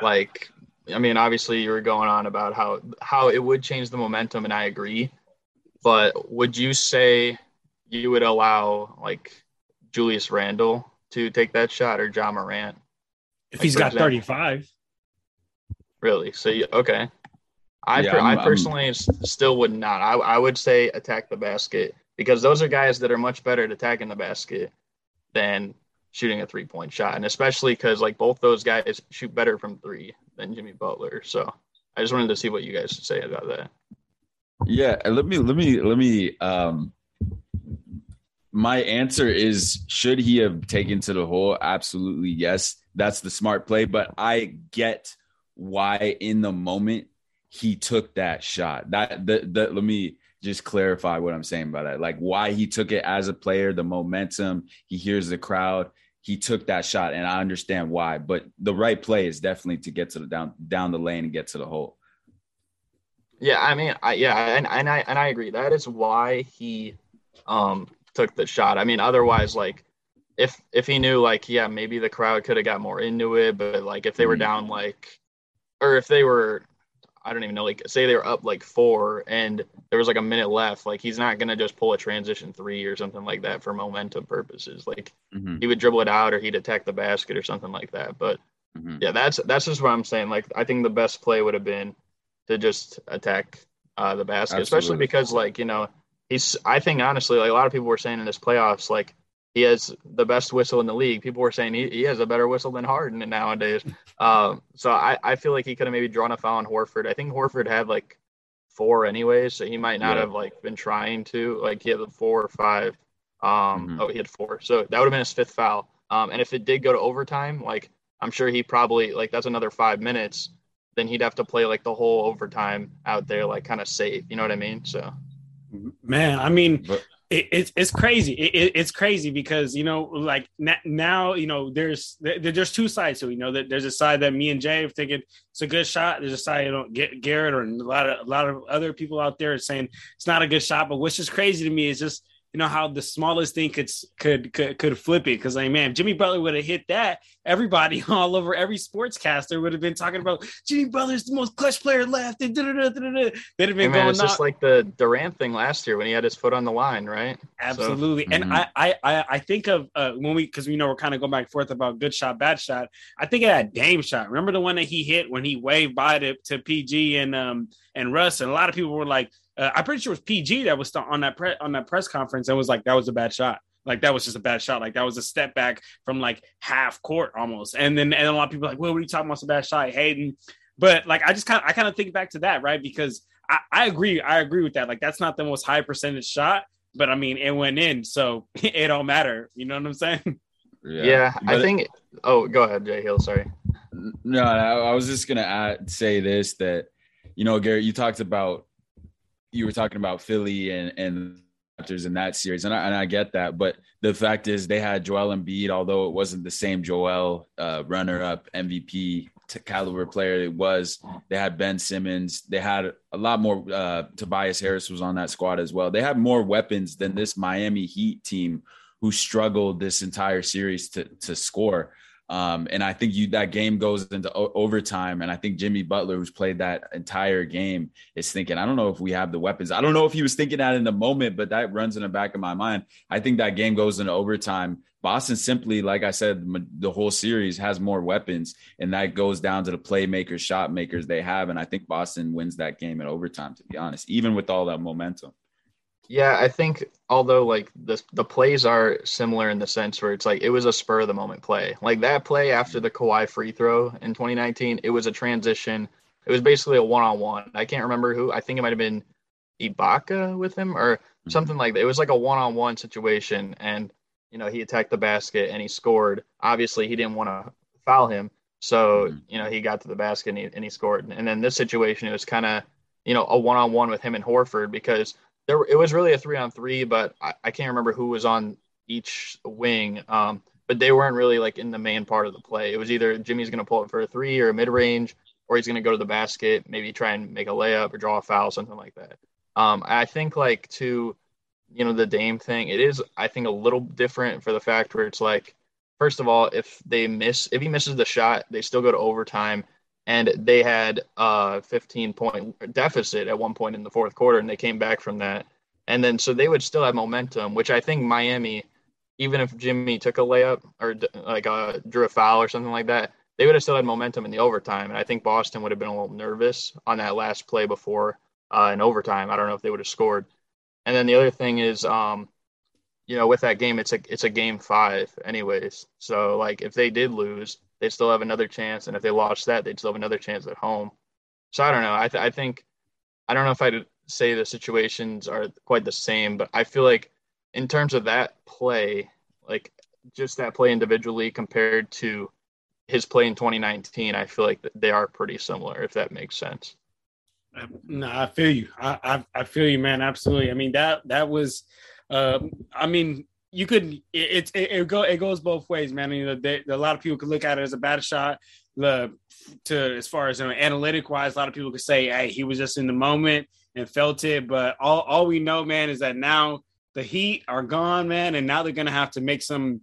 like i mean obviously you were going on about how how it would change the momentum and i agree. But would you say you would allow like julius randle to take that shot or Ja Morant? If like, he's got example? 35 really? So you, okay I yeah, per, I personally I'm, still would not. I I would say attack the basket because those are guys that are much better at attacking the basket than shooting a three point shot, and especially because like both those guys shoot better from three than Jimmy Butler. So I just wanted to see what you guys say about that. Yeah, let me let me let me. Um, my answer is: Should he have taken to the hole? Absolutely, yes. That's the smart play, but I get why in the moment he took that shot. That the, the let me just clarify what I'm saying by that. Like why he took it as a player, the momentum, he hears the crowd, he took that shot and I understand why, but the right play is definitely to get to the down down the lane and get to the hole. Yeah, I mean, I yeah, and, and I and I agree. That is why he um took the shot. I mean, otherwise like if if he knew like yeah maybe the crowd could have got more into it, but like if they were Mhm. down like, or if they were, I don't even know like say they were up like four and there was like a minute left, like he's not gonna just pull a transition three or something like that for momentum purposes. Like Mhm, he would dribble it out or he'd attack the basket or something like that. But mhm. yeah, that's that's just what I'm saying. Like I think the best play would have been to just attack uh, the basket, especially because like you know he's. I think honestly, like a lot of people were saying in this playoffs, like he has the best whistle in the league. People were saying he, he has a better whistle than Harden nowadays. um, so I, I feel like he could have maybe drawn a foul on Horford. I think Horford had like four anyways, so he might not Yeah. have like been trying to. Like he had the four or five. Um, Mhm. oh, he had four, so that would have been his fifth foul. Um, and if it did go to overtime, like I'm sure he probably like that's another five minutes. Then he'd have to play like the whole overtime out there, like kind of safe. You know what I mean? So Man, I mean, But- it, it's crazy. It, it, it's crazy because you know, like now, you know, there's there, there's two sides to it. You know, that there's a side that me and Jay are thinking it's a good shot. There's a side you know, get Garrett or a lot of a lot of other people out there saying it's not a good shot. But what's just crazy to me is just you know how the smallest thing could could could, could flip it. Because like, man, Jimmy Butler would have hit that. Everybody <laughs> all over every sportscaster would have been talking about Jimmy Butler's the most clutch player left. And da-da-da-da-da. they'd have hey, been man, going it's just like the Durant thing last year when he had his foot on the line, right? Absolutely. And Mhm. I, I, I, I think of uh, when we, because we know we're kind of going back and forth about good shot, bad shot. I think of that Dame shot. Remember the one that he hit when he waved by to, to PG and um and Russ, and a lot of people were like, uh, I'm pretty sure it was PG that was on that pre- on that press conference and was like, that was a bad shot. Like that was just a bad shot. Like that was a step back from like half court almost. And then and a lot of people are like, well, what are you talking about? It's a bad shot, Hayden. But like I just kind of I kind of think back to that, right? Because I, I agree, I agree with that. Like that's not the most high percentage shot, but I mean it went in, so <laughs> it don't matter. You know what I'm saying? Yeah, I But- think. Oh, go ahead, Jay Hill. Sorry. No, I, I was just gonna add, say this that you know, Garrett, you talked about you were talking about Philly and and Raptors in that series, and I, and I get that, but the fact is they had Joel Embiid, although it wasn't the same Joel uh, runner-up MVP caliber player it was. They had Ben Simmons. They had a lot more. Uh, Tobias Harris was on that squad as well. They had more weapons than this Miami Heat team, who struggled this entire series to to score. Um, and I think you that game goes into o- overtime, and I think Jimmy Butler, who's played that entire game, is thinking, I don't know if we have the weapons. I don't know if he was thinking that in the moment, but that runs in the back of my mind. I think that game goes into overtime. Boston simply, like I said, the whole series has more weapons, and that goes down to the playmakers, shot makers they have. And I think Boston wins that game in overtime, to be honest, even with all that momentum. Yeah, I think although like the the plays are similar in the sense where it's like it was a spur of the moment play. Like that play after the Kawhi free throw in 2019, it was a transition. It was basically a one on one. I can't remember who. I think it might have been Ibaka with him or something like that. It was like a one on one situation, and you know he attacked the basket and he scored. Obviously, he didn't want to foul him, so Mhm. you know he got to the basket and he, and he scored. And then this situation, it was kind of you know a one on one with him and Horford because there it was really a three on three, but I, I can't remember who was on each wing. Um, but they weren't really like in the main part of the play. It was either Jimmy's going to pull it for a three or a mid range, or he's going to go to the basket, maybe try and make a layup or draw a foul, something like that. Um, I think like to, you know, the Dame thing, it is I think a little different for the fact where it's like, first of all, if they miss, if he misses the shot, they still go to overtime, and they had a 15 point deficit at one point in the fourth quarter, and they came back from that, and then so they would still have momentum, which I think Miami, even if Jimmy took a layup or like uh, drew a foul or something like that, they would have still had momentum in the overtime, and I think Boston would have been a little nervous on that last play before uh, in overtime. I don't know if they would have scored. And then the other thing is, um, you know, with that game, it's a it's a game five, anyways. So like, if they did lose, they'd still have another chance, and if they lost that, they'd still have another chance at home. So I don't know. I th- I think I don't know if I'd say the situations are quite the same, but I feel like in terms of that play, like just that play individually compared to his play in 2019, I feel like they are pretty similar, if that makes sense. No, I feel you. I, I I feel you, man. Absolutely. I mean that that was, uh, I mean you could it it, it go it goes both ways, man. You know, they, a lot of people could look at it as a bad shot. The to as far as you know, analytic wise, a lot of people could say, hey, he was just in the moment and felt it. But all all we know, man, is that now the Heat are gone, man, and now they're gonna have to make some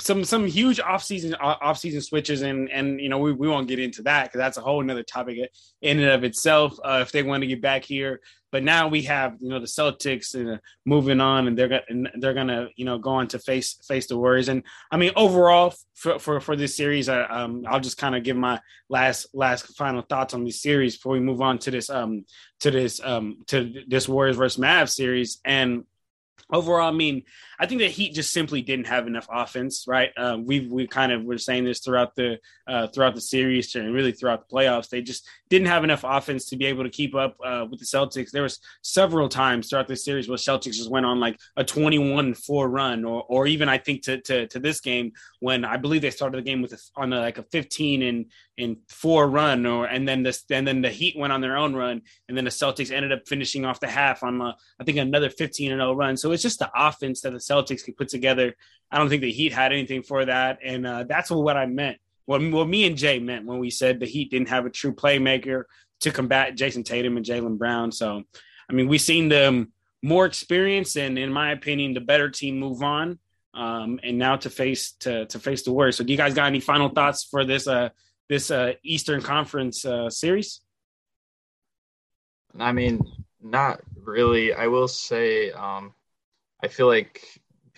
some some huge offseason offseason switches and and you know we, we won't get into that because that's a whole another topic in and of itself uh, if they want to get back here. But now we have you know the Celtics uh, moving on and they're gonna they're gonna you know go on to face face the Warriors. And I mean overall for for, for this series I, um I'll just kind of give my last last final thoughts on this series before we move on to this um to this um to this Warriors versus Mavs series. And overall, I mean, I think the Heat just simply didn't have enough offense, right? Uh, we we kind of were saying this throughout the uh, throughout the series and really throughout the playoffs. They just didn't have enough offense to be able to keep up uh, with the Celtics. There was several times throughout the series where Celtics just went on like a 21-4 run, or or even I think to to, to this game when I believe they started the game with a, on a, like a 15 and in four run, or and then this and then the Heat went on their own run, and then the Celtics ended up finishing off the half on a, I think another 15 and 0 run. So it's just the offense that the Celtics could put together. I don't think the Heat had anything for that, and uh, that's what I meant. What, what me and Jay meant when we said the Heat didn't have a true playmaker to combat Jayson Tatum and Jaylen Brown. So, I mean, we've seen them more experience, and in my opinion, the better team move on. Um, and now to face to to face the Warriors. So, do you guys got any final thoughts for this uh, this uh, Eastern Conference uh, series? I mean, not really. I will say, um, I feel like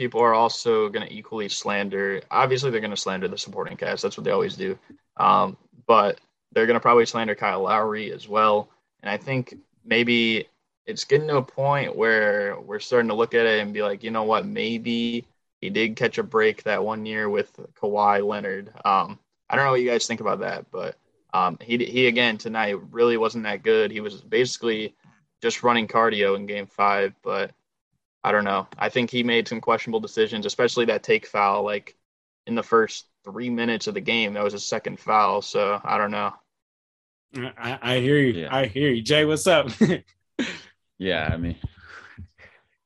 people are also going to equally slander. Obviously, they're going to slander the supporting cast. That's what they always do. Um, but they're going to probably slander Kyle Lowry as well. And I think maybe it's getting to a point where we're starting to look at it and be like, you know what, maybe he did catch a break that one year with Kawhi Leonard. Um, I don't know what you guys think about that, but um, he he again tonight really wasn't that good. He was basically just running cardio in Game Five, but I don't know. I think he made some questionable decisions, especially that take foul, like in the first three minutes of the game. That was a second foul, so I don't know. I, I hear you. Yeah. I hear you, Jay. What's up? <laughs> yeah, I mean,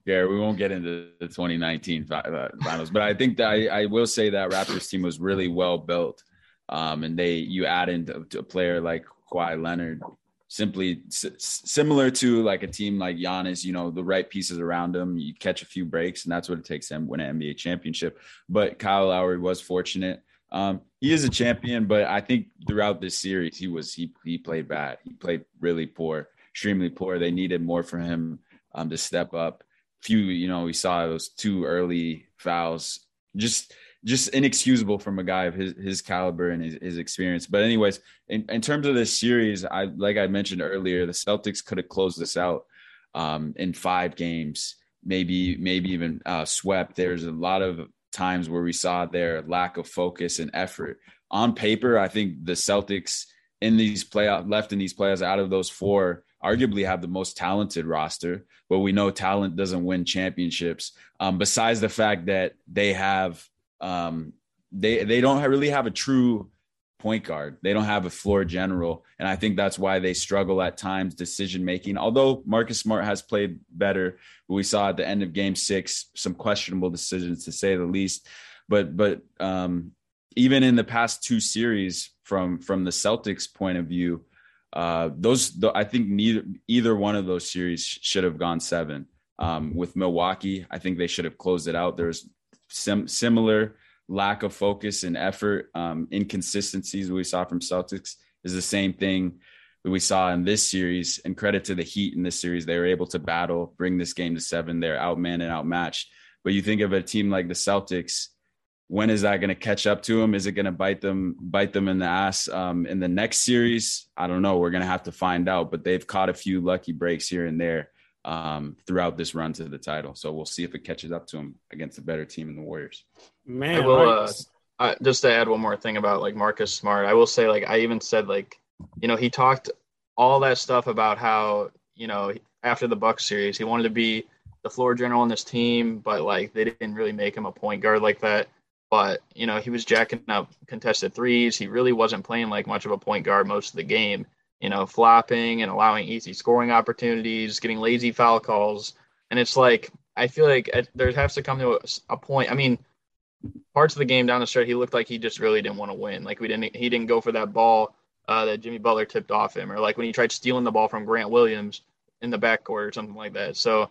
yeah, we won't get into the 2019 uh, finals, but I think that I, I will say that Raptors team was really well built. Um, and they you add in a player like Kawhi Leonard, simply s- similar to like a team like Giannis, you know, the right pieces around him, you catch a few breaks, and that's what it takes to win an NBA championship. But Kyle Lowry was fortunate. Um, he is a champion, but I think throughout this series, he was he he played bad. He played really poor, extremely poor. They needed more from him um, to step up. Few, you know, we saw those two early fouls. Just just inexcusable from a guy of his his caliber and his, his experience. But anyways, in, in terms of this series, I like I mentioned earlier, the Celtics could have closed this out um, in five games, maybe maybe even uh, swept. There's a lot of times where we saw their lack of focus and effort. On paper, I think the Celtics in these playoff left in these playoffs out of those four arguably have the most talented roster, but we know talent doesn't win championships. Um, besides the fact that they have um, they they don't really have a true point guard. They don't have a floor general, and I think that's why they struggle at times decision making. Although Marcus Smart has played better, we saw at the end of Game Six some questionable decisions to say the least. But but um, even in the past two series, from from the Celtics' point of view, uh, those the, I think neither either one of those series should have gone seven. Um, with Milwaukee, I think they should have closed it out. There's sim- similar lack of focus and effort, um, inconsistencies we saw from Celtics is the same thing that we saw in this series. And credit to the Heat in this series, they were able to battle, bring this game to seven. They're outmanned and outmatched. But you think of a team like the Celtics, when is that going to catch up to them? Is it going to bite them bite them in the ass um, in the next series? I don't know. We're going to have to find out. But they've caught a few lucky breaks here and there um, throughout this run to the title. So we'll see if it catches up to him against a better team in the Warriors. Man, I will, uh, uh, just to add one more thing about like Marcus Smart, I will say like I even said like you know he talked all that stuff about how you know after the Bucks series he wanted to be the floor general on this team, but like they didn't really make him a point guard like that. But you know he was jacking up contested threes. He really wasn't playing like much of a point guard most of the game you know, flopping and allowing easy scoring opportunities, getting lazy foul calls. And it's like, I feel like there has to come to a, point. I mean, parts of the game down the stretch, he looked like he just really didn't want to win. Like we didn't, he didn't go for that ball uh, that Jimmy Butler tipped off him, or like when he tried stealing the ball from Grant Williams in the backcourt or something like that. So,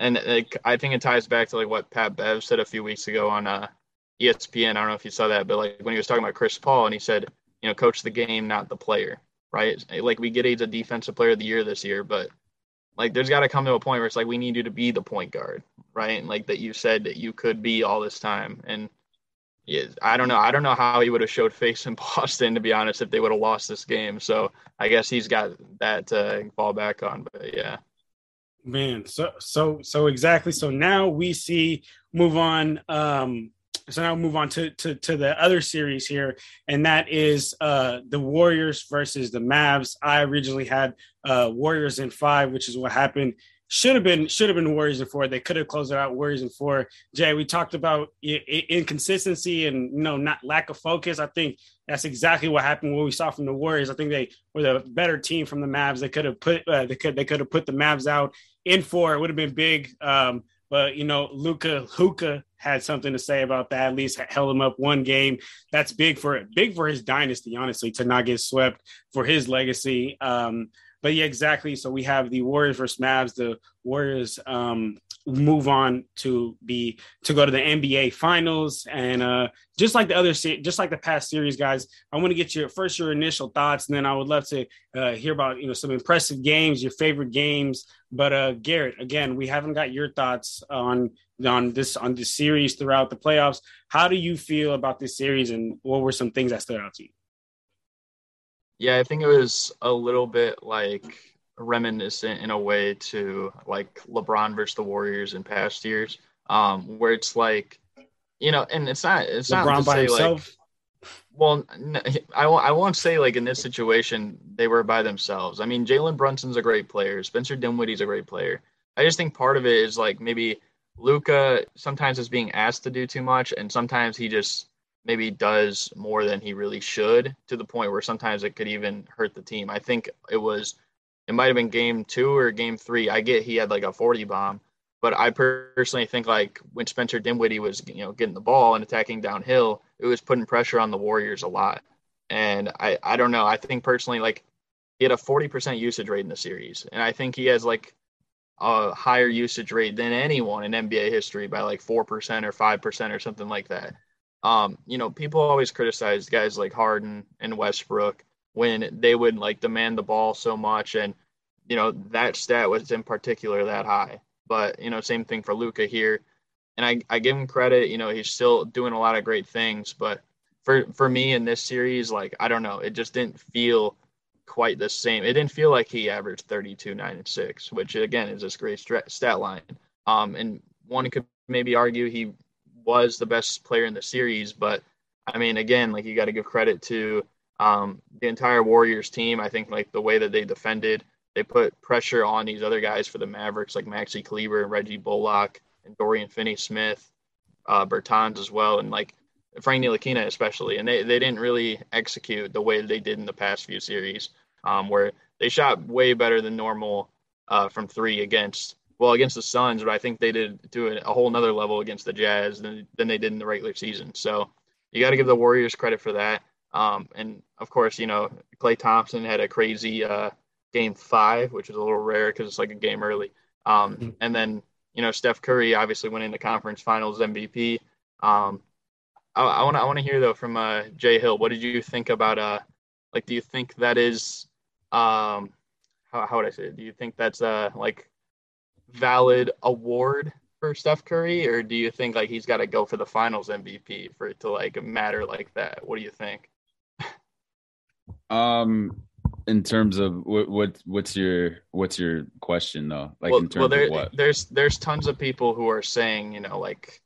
and like, I think it ties back to like what Pat Bev said a few weeks ago on uh, ESPN. I don't know if you saw that, but like when he was talking about Chris Paul and he said, you know, coach the game, not the player, right? Like we get a defensive player of the year this year, but like there's got to come to a point where it's like we need you to be the point guard, right? And like that you said that you could be all this time. And yeah, I don't know. I don't know how he would have showed <laughs> face in Boston, to be honest, if they would have lost this game. So I guess he's got that to fall back on. But yeah. Man, so so so exactly. So now we see move on. Um so now we'll move on to, to to the other series here, and that is uh the Warriors versus the Mavs. I originally had uh Warriors in five, which is what happened. Should have been should have been Warriors in four. They could have closed it out Warriors in four. Jay, we talked about inconsistency and you know not lack of focus. I think that's exactly what happened. What we saw from the Warriors. I think they were the better team from the Mavs. They could have put uh, they could they could have put the Mavs out in four. It would have been big. Um, but you know, Luca Luka had something to say about that. At least held him up one game. That's big for big for his dynasty, honestly, to not get swept for his legacy. Um, but yeah, exactly. So we have the Warriors versus Mavs. The Warriors um, move on to be to go to the NBA Finals, and uh, just like the other, just like the past series, guys, I want to get your first your initial thoughts, and then I would love to uh, hear about you know some impressive games, your favorite games. But uh, Garrett, again, we haven't got your thoughts on on this on this series throughout the playoffs. How do you feel about this series, and what were some things that stood out to you? Yeah, I think it was a little bit like reminiscent in a way to like LeBron versus the Warriors in past years, um, where it's like, you know, and it's not it's LeBron not to say himself. like, well, I I won't say like in this situation they were by themselves. I mean, Jalen Brunson's a great player, Spencer Dinwiddie's a great player. I just think part of it is like maybe Luka sometimes is being asked to do too much, and sometimes he just maybe does more than he really should to the point where sometimes it could even hurt the team. I think it was it might have been game two or game three. I get he had like a 40 bomb, but I personally think like when Spencer Dinwiddie was you know getting the ball and attacking downhill, it was putting pressure on the Warriors a lot. And I I don't know. I think personally like he had a 40% usage rate in the series, and I think he has like a higher usage rate than anyone in NBA history by like four percent or five percent or something like that. Um, you know, people always criticize guys like Harden and Westbrook when they would like demand the ball so much, and you know that stat was in particular that high. But you know, same thing for Luka here, and I, I give him credit. You know, he's still doing a lot of great things, but for for me in this series, like I don't know, it just didn't feel quite the same. It didn't feel like he averaged 32, 9, and 6, which again is this great stat line. Um, and one could maybe argue he was the best player in the series. But I mean, again, like you got to give credit to um, the entire Warriors team. I think like the way that they defended, they put pressure on these other guys for the Mavericks, like Maxi Kleber and Reggie Bullock and Dorian Finney-Smith, uh, Bertans as well, and like Frank Ntilikina especially. And they, they didn't really execute the way they did in the past few series, um, where they shot way better than normal uh, from three against well against the Suns, but I think they did do a whole nother level against the Jazz than, than they did in the regular season. So you got to give the Warriors credit for that. Um, and of course, you know, Klay Thompson had a crazy uh, game five, which is a little rare because it's like a game early. Um, mm-hmm. and then, you know, Steph Curry obviously winning the conference finals MVP. Um, I want to I want to hear though from uh, Jay Hill. What did you think about uh, like, do you think that is um, how how would I say it? Do you think that's uh like valid award for Steph Curry, or do you think like he's got to go for the Finals MVP for it to like matter like that? What do you think? <laughs> um, in terms of what, what what's your what's your question though? Like well, in terms well, there, of what? There's there's tons of people who are saying you know like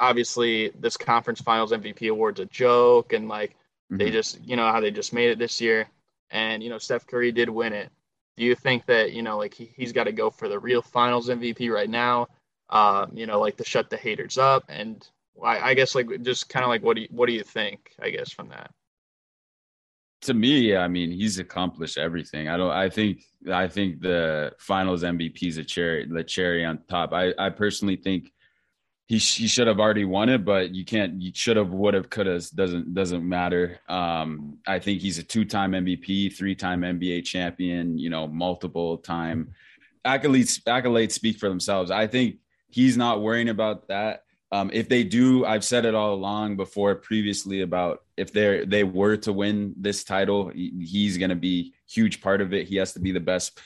obviously this conference finals MVP award's a joke and like mm-hmm. they just you know how they just made it this year. And you know Steph Curry did win it. Do you think that you know like he, he's got to go for the real finals mvp right now? Um, you know like to shut the haters up? And I, I guess like just kind of like what do you what do you think i guess from that? To me i mean he's accomplished everything. I don't i think i think the finals mvp is a cherry the cherry on top. I i personally think he, he should have already won it, but you can't. You should have, would have, could have. Doesn't doesn't matter. Um, I think he's a two time MVP, three time NBA champion. You know, multiple time accolades. Accolades speak for themselves. I think he's not worrying about that. um, if they do, I've said it all along before previously about if they they were to win this title, he's going to be huge part of it. He has to be the best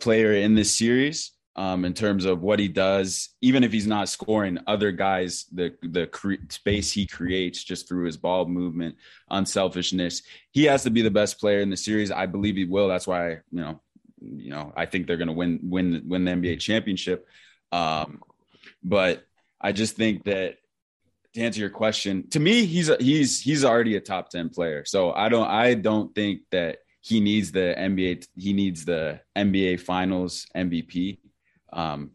player in this series um, in terms of what he does. Even if he's not scoring, other guys the the cre- space he creates just through his ball movement, unselfishness, he has to be the best player in the series. I believe he will. That's why you know you know I think they're going to win win win the NBA championship. Um, but I just think that to answer your question, to me, he's a, he's he's already a top ten player. So I don't I don't think that he needs the NBA he needs the NBA Finals MVP. Um,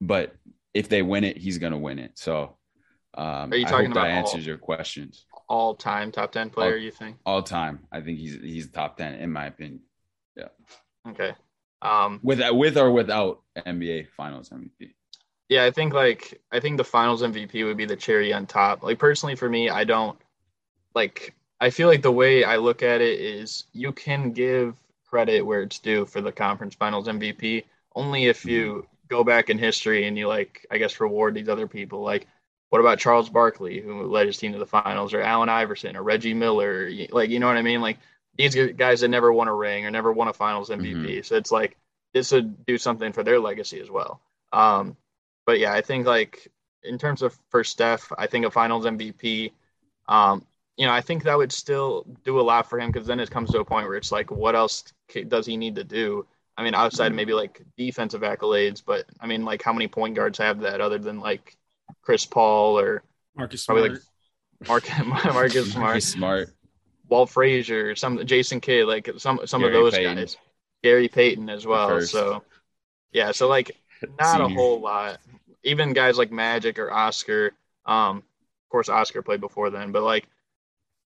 but if they win it, he's gonna win it. So um, are you talking about that answers all, your questions? All time top ten player, all, you think? All time, I think he's he's top ten in my opinion. Yeah. Okay. Um, with with or without NBA Finals MVP. Yeah, I think like I think the finals MVP would be the cherry on top. Like personally for me, I don't like I feel like the way I look at it is you can give credit where it's due for the conference finals MVP only if you mm-hmm. Go back in history and you like I guess reward these other people. Like what about Charles Barkley who led his team to the finals or Allen Iverson or Reggie Miller? Like you know what I mean? Like these guys that never won a ring or never won a finals MVP. Mm-hmm. So it's like this would do something for their legacy as well. Um, but yeah, I think like in terms of for Steph, I think a Finals MVP. Um, you know, I think that would still do a lot for him because then it comes to a point where it's like, what else does he need to do? I mean, outside maybe like defensive accolades, but I mean, like how many point guards have that other than like Chris Paul or Marcus Smart, like <laughs> Mark, Marcus Smart, Marcus Smart, Walt Frazier, some Jason Kidd, like some some Gary of those Payton. guys, Gary Payton as well. So yeah, so like not Senior. a whole lot even guys like Magic or Oscar. Um, of course, Oscar played before then, but like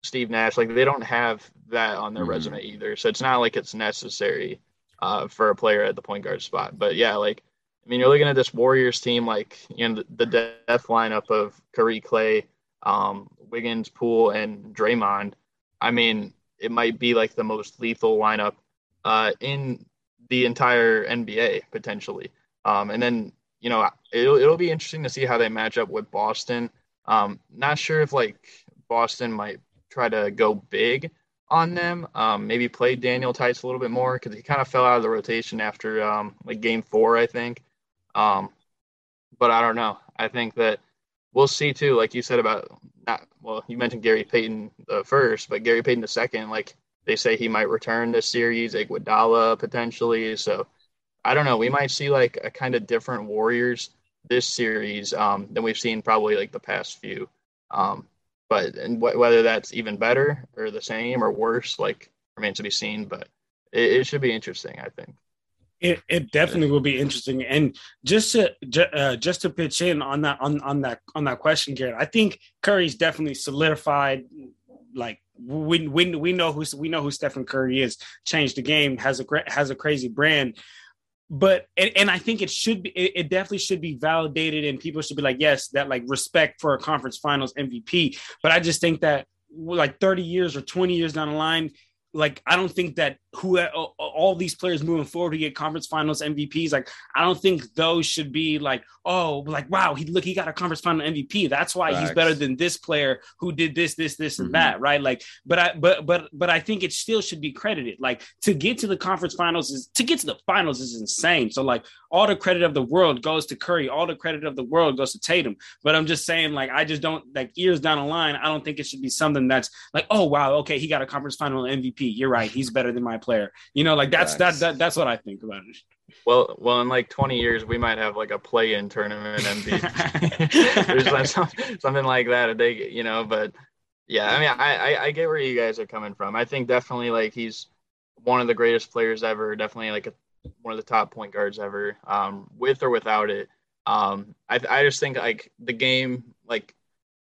Steve Nash, like they don't have that on their mm-hmm. resume either. So it's not like it's necessary uh, for a player at the point guard spot. But yeah, like I mean, you're looking at this Warriors team, like you know the, death lineup of Curry, Klay, um, Wiggins, Poole, and Draymond. I mean, it might be like the most lethal lineup uh, in the entire NBA potentially. Um, and then you know, it'll it'll be interesting to see how they match up with Boston. Um, not sure if like Boston might try to go big on them. Um, maybe play Daniel Theis a little bit more because he kind of fell out of the rotation after um, like Game Four, I think. Um, but I don't know. I think that we'll see too. Like you said about not well, you mentioned Gary Payton the first, but Gary Payton the second. Like they say he might return this series, Iguodala potentially. So I don't know. We might see like a kind of different Warriors this series um, than we've seen probably like the past few. Um, but and wh- whether that's even better or the same or worse, like remains to be seen. But it, it should be interesting, I think. It, it definitely will be interesting, and just to uh, just to pitch in on that on on that on that question, Garrett, I think Curry's definitely solidified. Like we we we know who we know who Stephen Curry is. Changed the game. Has a has a crazy brand but and, and, I think it should be it, it, definitely should be validated and people should be like yes that like respect for a conference finals MVP but I just think that like 30 years or 20 years down the line like I don't think that who all these players moving forward to get conference finals MVPs, like I don't think those should be like, oh, like wow, he look, he got a conference final MVP. That's why Facts. he's better than this player who did this, this, this, and mm-hmm. that, right? Like, but I, but, but, but I think it still should be credited. Like to get to the conference finals is to get to the finals is insane. So like all the credit of the world goes to Curry, all the credit of the world goes to Tatum. But I'm just saying, like, I just don't like years down the line, I don't think it should be something that's like, oh wow, okay, he got a conference final MVP. You're right, he's better than my player. You know, like that's that, that that's what I think about it. Well, well, in like 20 years, we might have like a play-in tournament MVP. <laughs> There's like some, something like that. They, you know, but yeah, I mean, I, I, I get where you guys are coming from. I think definitely like he's one of the greatest players ever. Definitely like a, one of the top point guards ever, um, with or without it. Um, I, I just think like the game, like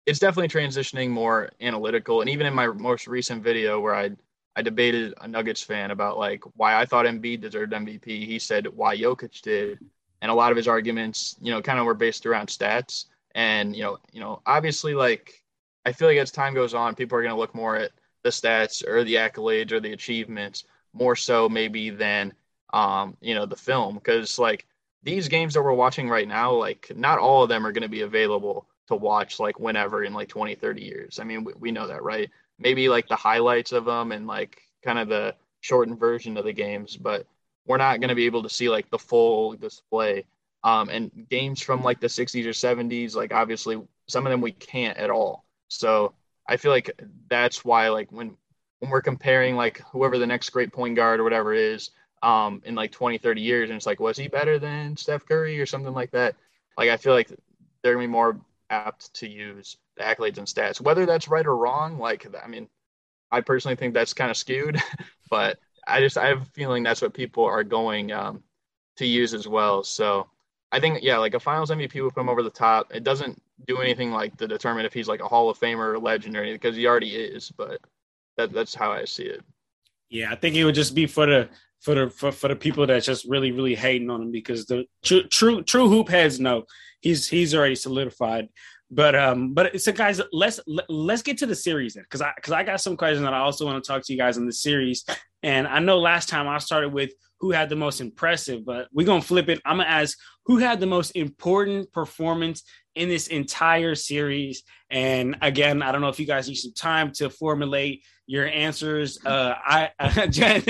it's definitely transitioning more analytical. And even in my most recent video where I I debated a Nuggets fan about like why I thought Embiid deserved MVP. He said why Jokic did, and a lot of his arguments, you know, kind of were based around stats. And you know, you know, obviously, like I feel like as time goes on, people are going to look more at the stats or the accolades or the achievements more so maybe than um, you know the film because like these games that we're watching right now, like not all of them are going to be available to watch like whenever in like 20, 30 years. I mean, we, we know that, right? Maybe like the highlights of them and like kind of the shortened version of the games, but we're not going to be able to see like the full display. Um, and games from like the 60s or 70s, like obviously some of them we can't at all. So I feel like that's why like when when we're comparing like whoever the next great point guard or whatever is um, in like 20, 30 years, and it's like, was he better than Steph Curry or something like that? Like I feel like they're gonna be more apt to use the accolades and stats. Whether that's right or wrong, like I mean, I personally think that's kind of skewed, <laughs> but I just I have a feeling that's what people are going um, to use as well. So I think yeah, like a Finals MVP would put him over the top. It doesn't do anything like to determine if he's like a Hall of Famer or legend or anything because he already is. But that that's how I see it. Yeah, I think it would just be for the for the for, for the people that's just really really hating on him because the true true true hoop heads know he's he's already solidified. But um, but so guys, let's let's get to the series then, because I because I got some questions that I also want to talk to you guys on the series. And I know last time I started with who had the most impressive, but we're gonna flip it. I'm gonna ask who had the most important performance in this entire series. And again, I don't know if you guys need some time to formulate your answers. Uh, I, <laughs> Jay,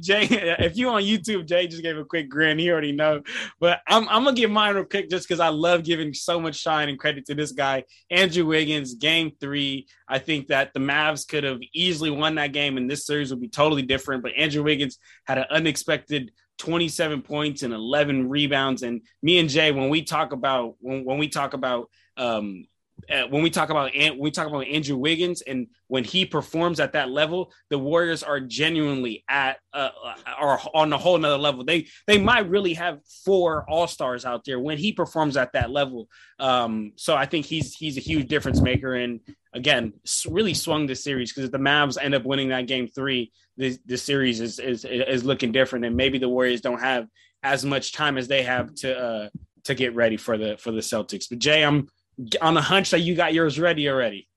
Jay, if you on YouTube, Jay just gave a quick grin. He already know, but I'm, I'm gonna give mine real quick just because I love giving so much shine and credit to this guy, Andrew Wiggins. Game three, I think that the Mavs could have easily won that game, and this series would be totally different. But Andrew Wiggins had an unexpected 27 points and 11 rebounds. And me and Jay, when we talk about when, when we talk about um, uh, when we talk about when we talk about Andrew Wiggins and when he performs at that level, the Warriors are genuinely at uh, are on a whole nother level. They they might really have four All Stars out there when he performs at that level. Um, so I think he's he's a huge difference maker, and again, really swung the series because if the Mavs end up winning that game three, the the series is is is looking different, and maybe the Warriors don't have as much time as they have to uh, to get ready for the for the Celtics. But Jay, I'm on a hunch that you got yours ready already.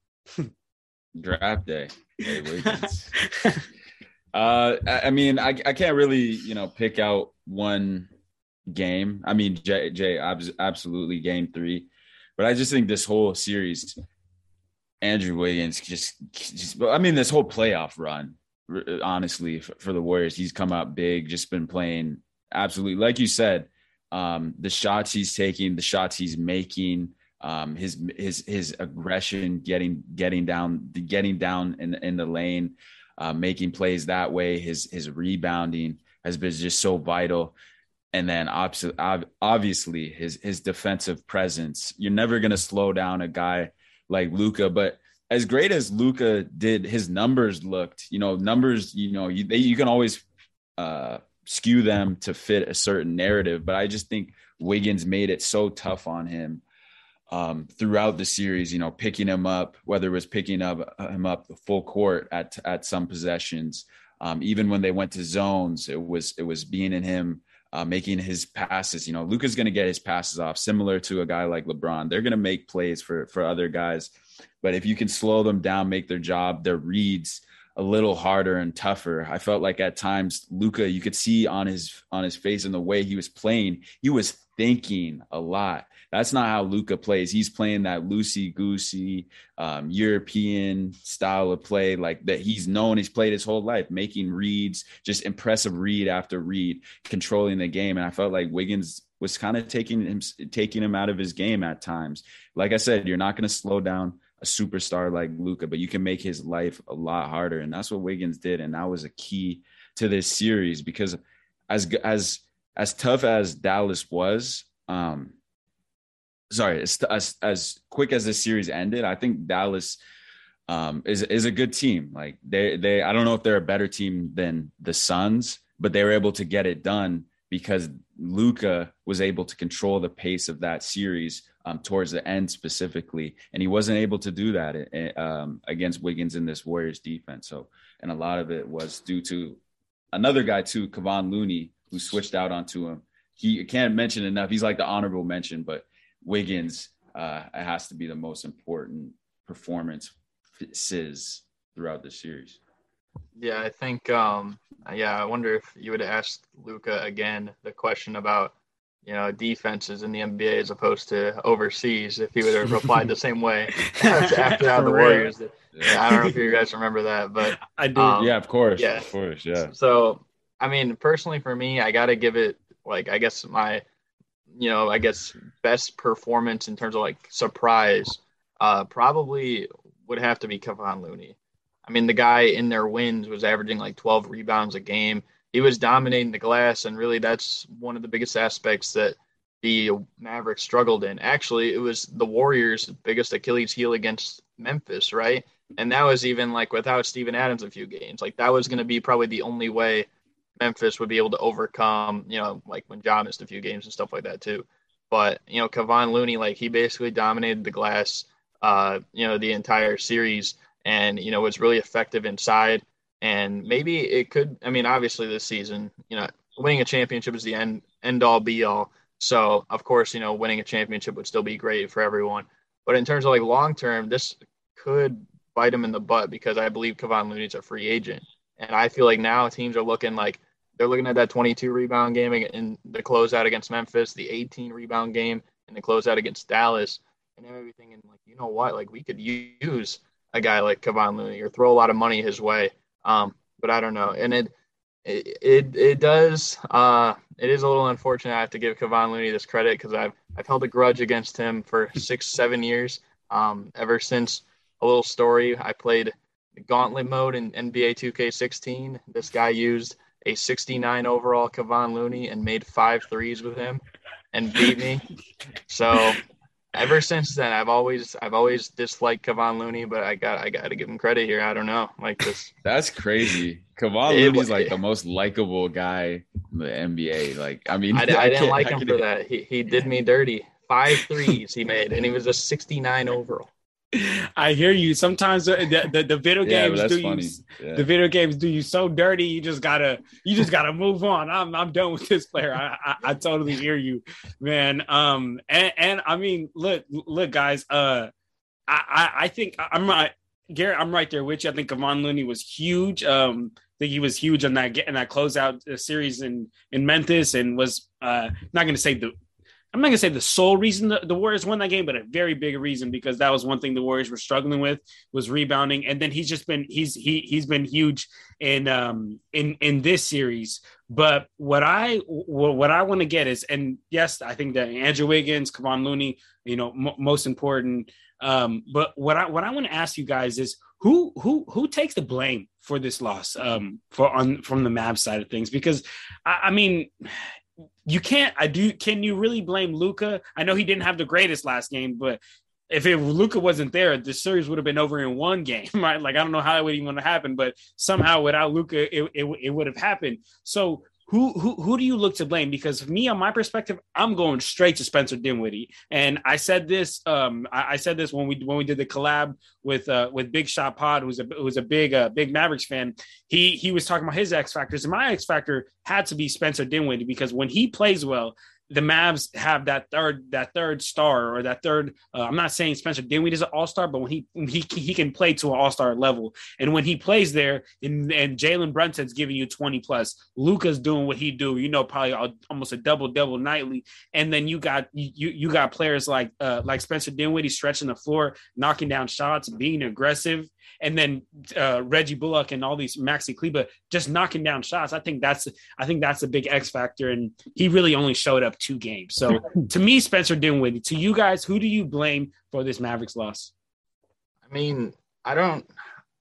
Draft day. Hey, <laughs> uh, I mean, I, I can't really, you know, pick out one game. I mean, Jay, Jay absolutely game three, but I just think this whole series, Andrew Wiggins just, just I mean, this whole playoff run, honestly, for, for the Warriors, he's come out big, just been playing absolutely, like you said, um, the shots he's taking, the shots he's making, um, his his his aggression, getting getting down, getting down in in the lane, uh, making plays that way. His his rebounding has been just so vital, and then obviously his his defensive presence. You're never gonna slow down a guy like Luka, but as great as Luka did, his numbers looked. You know, numbers. You know, you they, you can always uh, skew them to fit a certain narrative, but I just think Wiggins made it so tough on him um, throughout the series, you know, picking him up, whether it was picking up him up the full court at at some possessions, um, even when they went to zones, it was it was being in him uh, making his passes. You know, Luka's going to get his passes off, similar to a guy like LeBron. They're going to make plays for for other guys, but if you can slow them down, make their job, their reads a little harder and tougher. I felt like at times Luka, you could see on his on his face and the way he was playing, he was thinking a lot. That's not how Luka plays. He's playing that loosey goosey um, European style of play, like that he's known. He's played his whole life, making reads, just impressive read after read, controlling the game. And I felt like Wiggins was kind of taking him taking him out of his game at times. Like I said, you're not going to slow down a superstar like Luka, but you can make his life a lot harder, and that's what Wiggins did, and that was a key to this series because as as as tough as Dallas was, um, sorry, as, as, quick as this series ended, I think Dallas um, is is a good team. Like they they I don't know if they're a better team than the Suns, but they were able to get it done because Luka was able to control the pace of that series um, towards the end specifically, and he wasn't able to do that eh, um, against Wiggins in this Warriors defense. So, and a lot of it was due to another guy too, Kevon Looney, who switched out onto him. He can't mention enough. He's like the honorable mention, but Wiggins uh, has to be the most important performance throughout the series. Yeah, I think. Um, yeah, I wonder if you would ask Luka again the question about, you know defenses in the NBA as opposed to overseas. If he would have replied the same way <laughs> after, after the Warriors, yeah, I don't know if you guys remember that, but I do. Um, yeah, of course, yeah, of course, yeah. So I mean, personally for me, I got to give it like I guess my you know I guess best performance in terms of like surprise. Uh, probably would have to be Kevon Looney. I mean, the guy in their wins was averaging like 12 rebounds a game. He was dominating the glass, and really, that's one of the biggest aspects that the Mavericks struggled in. Actually, it was the Warriors' biggest Achilles heel against Memphis, right? And that was even like without Steven Adams a few games. Like that was going to be probably the only way Memphis would be able to overcome, you know, like when Ja missed a few games and stuff like that too. But you know, Kevon Looney, like he basically dominated the glass, uh, you know, the entire series and you know was really effective inside. And maybe it could. I mean, obviously this season, you know, winning a championship is the end end all be all. So of course, you know, winning a championship would still be great for everyone. But in terms of like long term, this could bite him in the butt because I believe Kevon Looney's a free agent, and I feel like now teams are looking like they're looking at that 22 rebound game in the closeout against Memphis, the 18 rebound game in the closeout against Dallas, and everything. And like, you know what? Like, we could use a guy like Kevon Looney or throw a lot of money his way. Um, but I don't know. And it it it, it does uh, it is a little unfortunate. I have to give Kevon Looney this credit because I've I've held a grudge against him for six seven years. Um, ever since a little story, I played gauntlet mode in NBA 2K16. This guy used a 69 overall Kevon Looney and made five threes with him and beat me. So ever since then, I've always I've always disliked Kevon Looney, but I got I got to give him credit here. I don't know, like this. <laughs> That's crazy. Kevon Looney's like the most likable guy in the NBA. Like, I mean, I, I, I didn't like him for that. He he did me dirty. Five threes he made, and he was a 69 overall. I hear you. Sometimes the the, the video games yeah, do funny. you yeah. the video games do you so dirty. You just gotta you just gotta move on. I'm I'm done with this player. I, I, I totally hear you, man. Um and and I mean look look guys. Uh, I I, I think I'm right. Garrett, I'm right there with you. I think Kevon Looney was huge. Um, I think he was huge on that in that closeout series in in Memphis, and was uh not going to say the I'm not gonna say the sole reason the, the, Warriors won that game, but a very big reason because that was one thing the Warriors were struggling with was rebounding, and then he's just been he's he he's been huge in um in in this series. But what I what I want to get is, and yes, I think that Andrew Wiggins, Kevon Looney, you know, m- most important. Um, but what I what I want to ask you guys is who who who takes the blame for this loss um for on from the Mavs side of things because I, I mean you can't. I do. Can you really blame Luka? I know he didn't have the greatest last game, but if it Luka wasn't there, the series would have been over in one <laughs> game, right? Like I don't know how it would even happen, but somehow without Luka, it, it, it would have happened. So who who who do you look to blame? Because me, on my perspective, I'm going straight to Spencer Dinwiddie, and I said this. Um, I, I said this when we when we did the collab with uh with Big Shot Pod, who's a who's a big uh, big Mavericks fan. He he was talking about his X factors, and my X factor had to be Spencer Dinwiddie because when he plays well, the Mavs have that third that third star or that third. Uh, I'm not saying Spencer Dinwiddie is an All Star, but when he he he can play to an All Star level, and when he plays there, and, and Jalen Brunson's giving you 20 plus, Luka's doing what he do. You know, probably almost a double double nightly, and then you got you you got players like uh, like Spencer Dinwiddie stretching the floor, knocking down shots, being aggressive and then uh, Reggie Bullock and all these Maxi Kleber just knocking down shots. I think that's I think that's a big X factor, and he really only showed up two games. So <laughs> to me, Spencer Dinwiddie. To you guys, who do you blame for this Mavericks loss? I mean, I don't,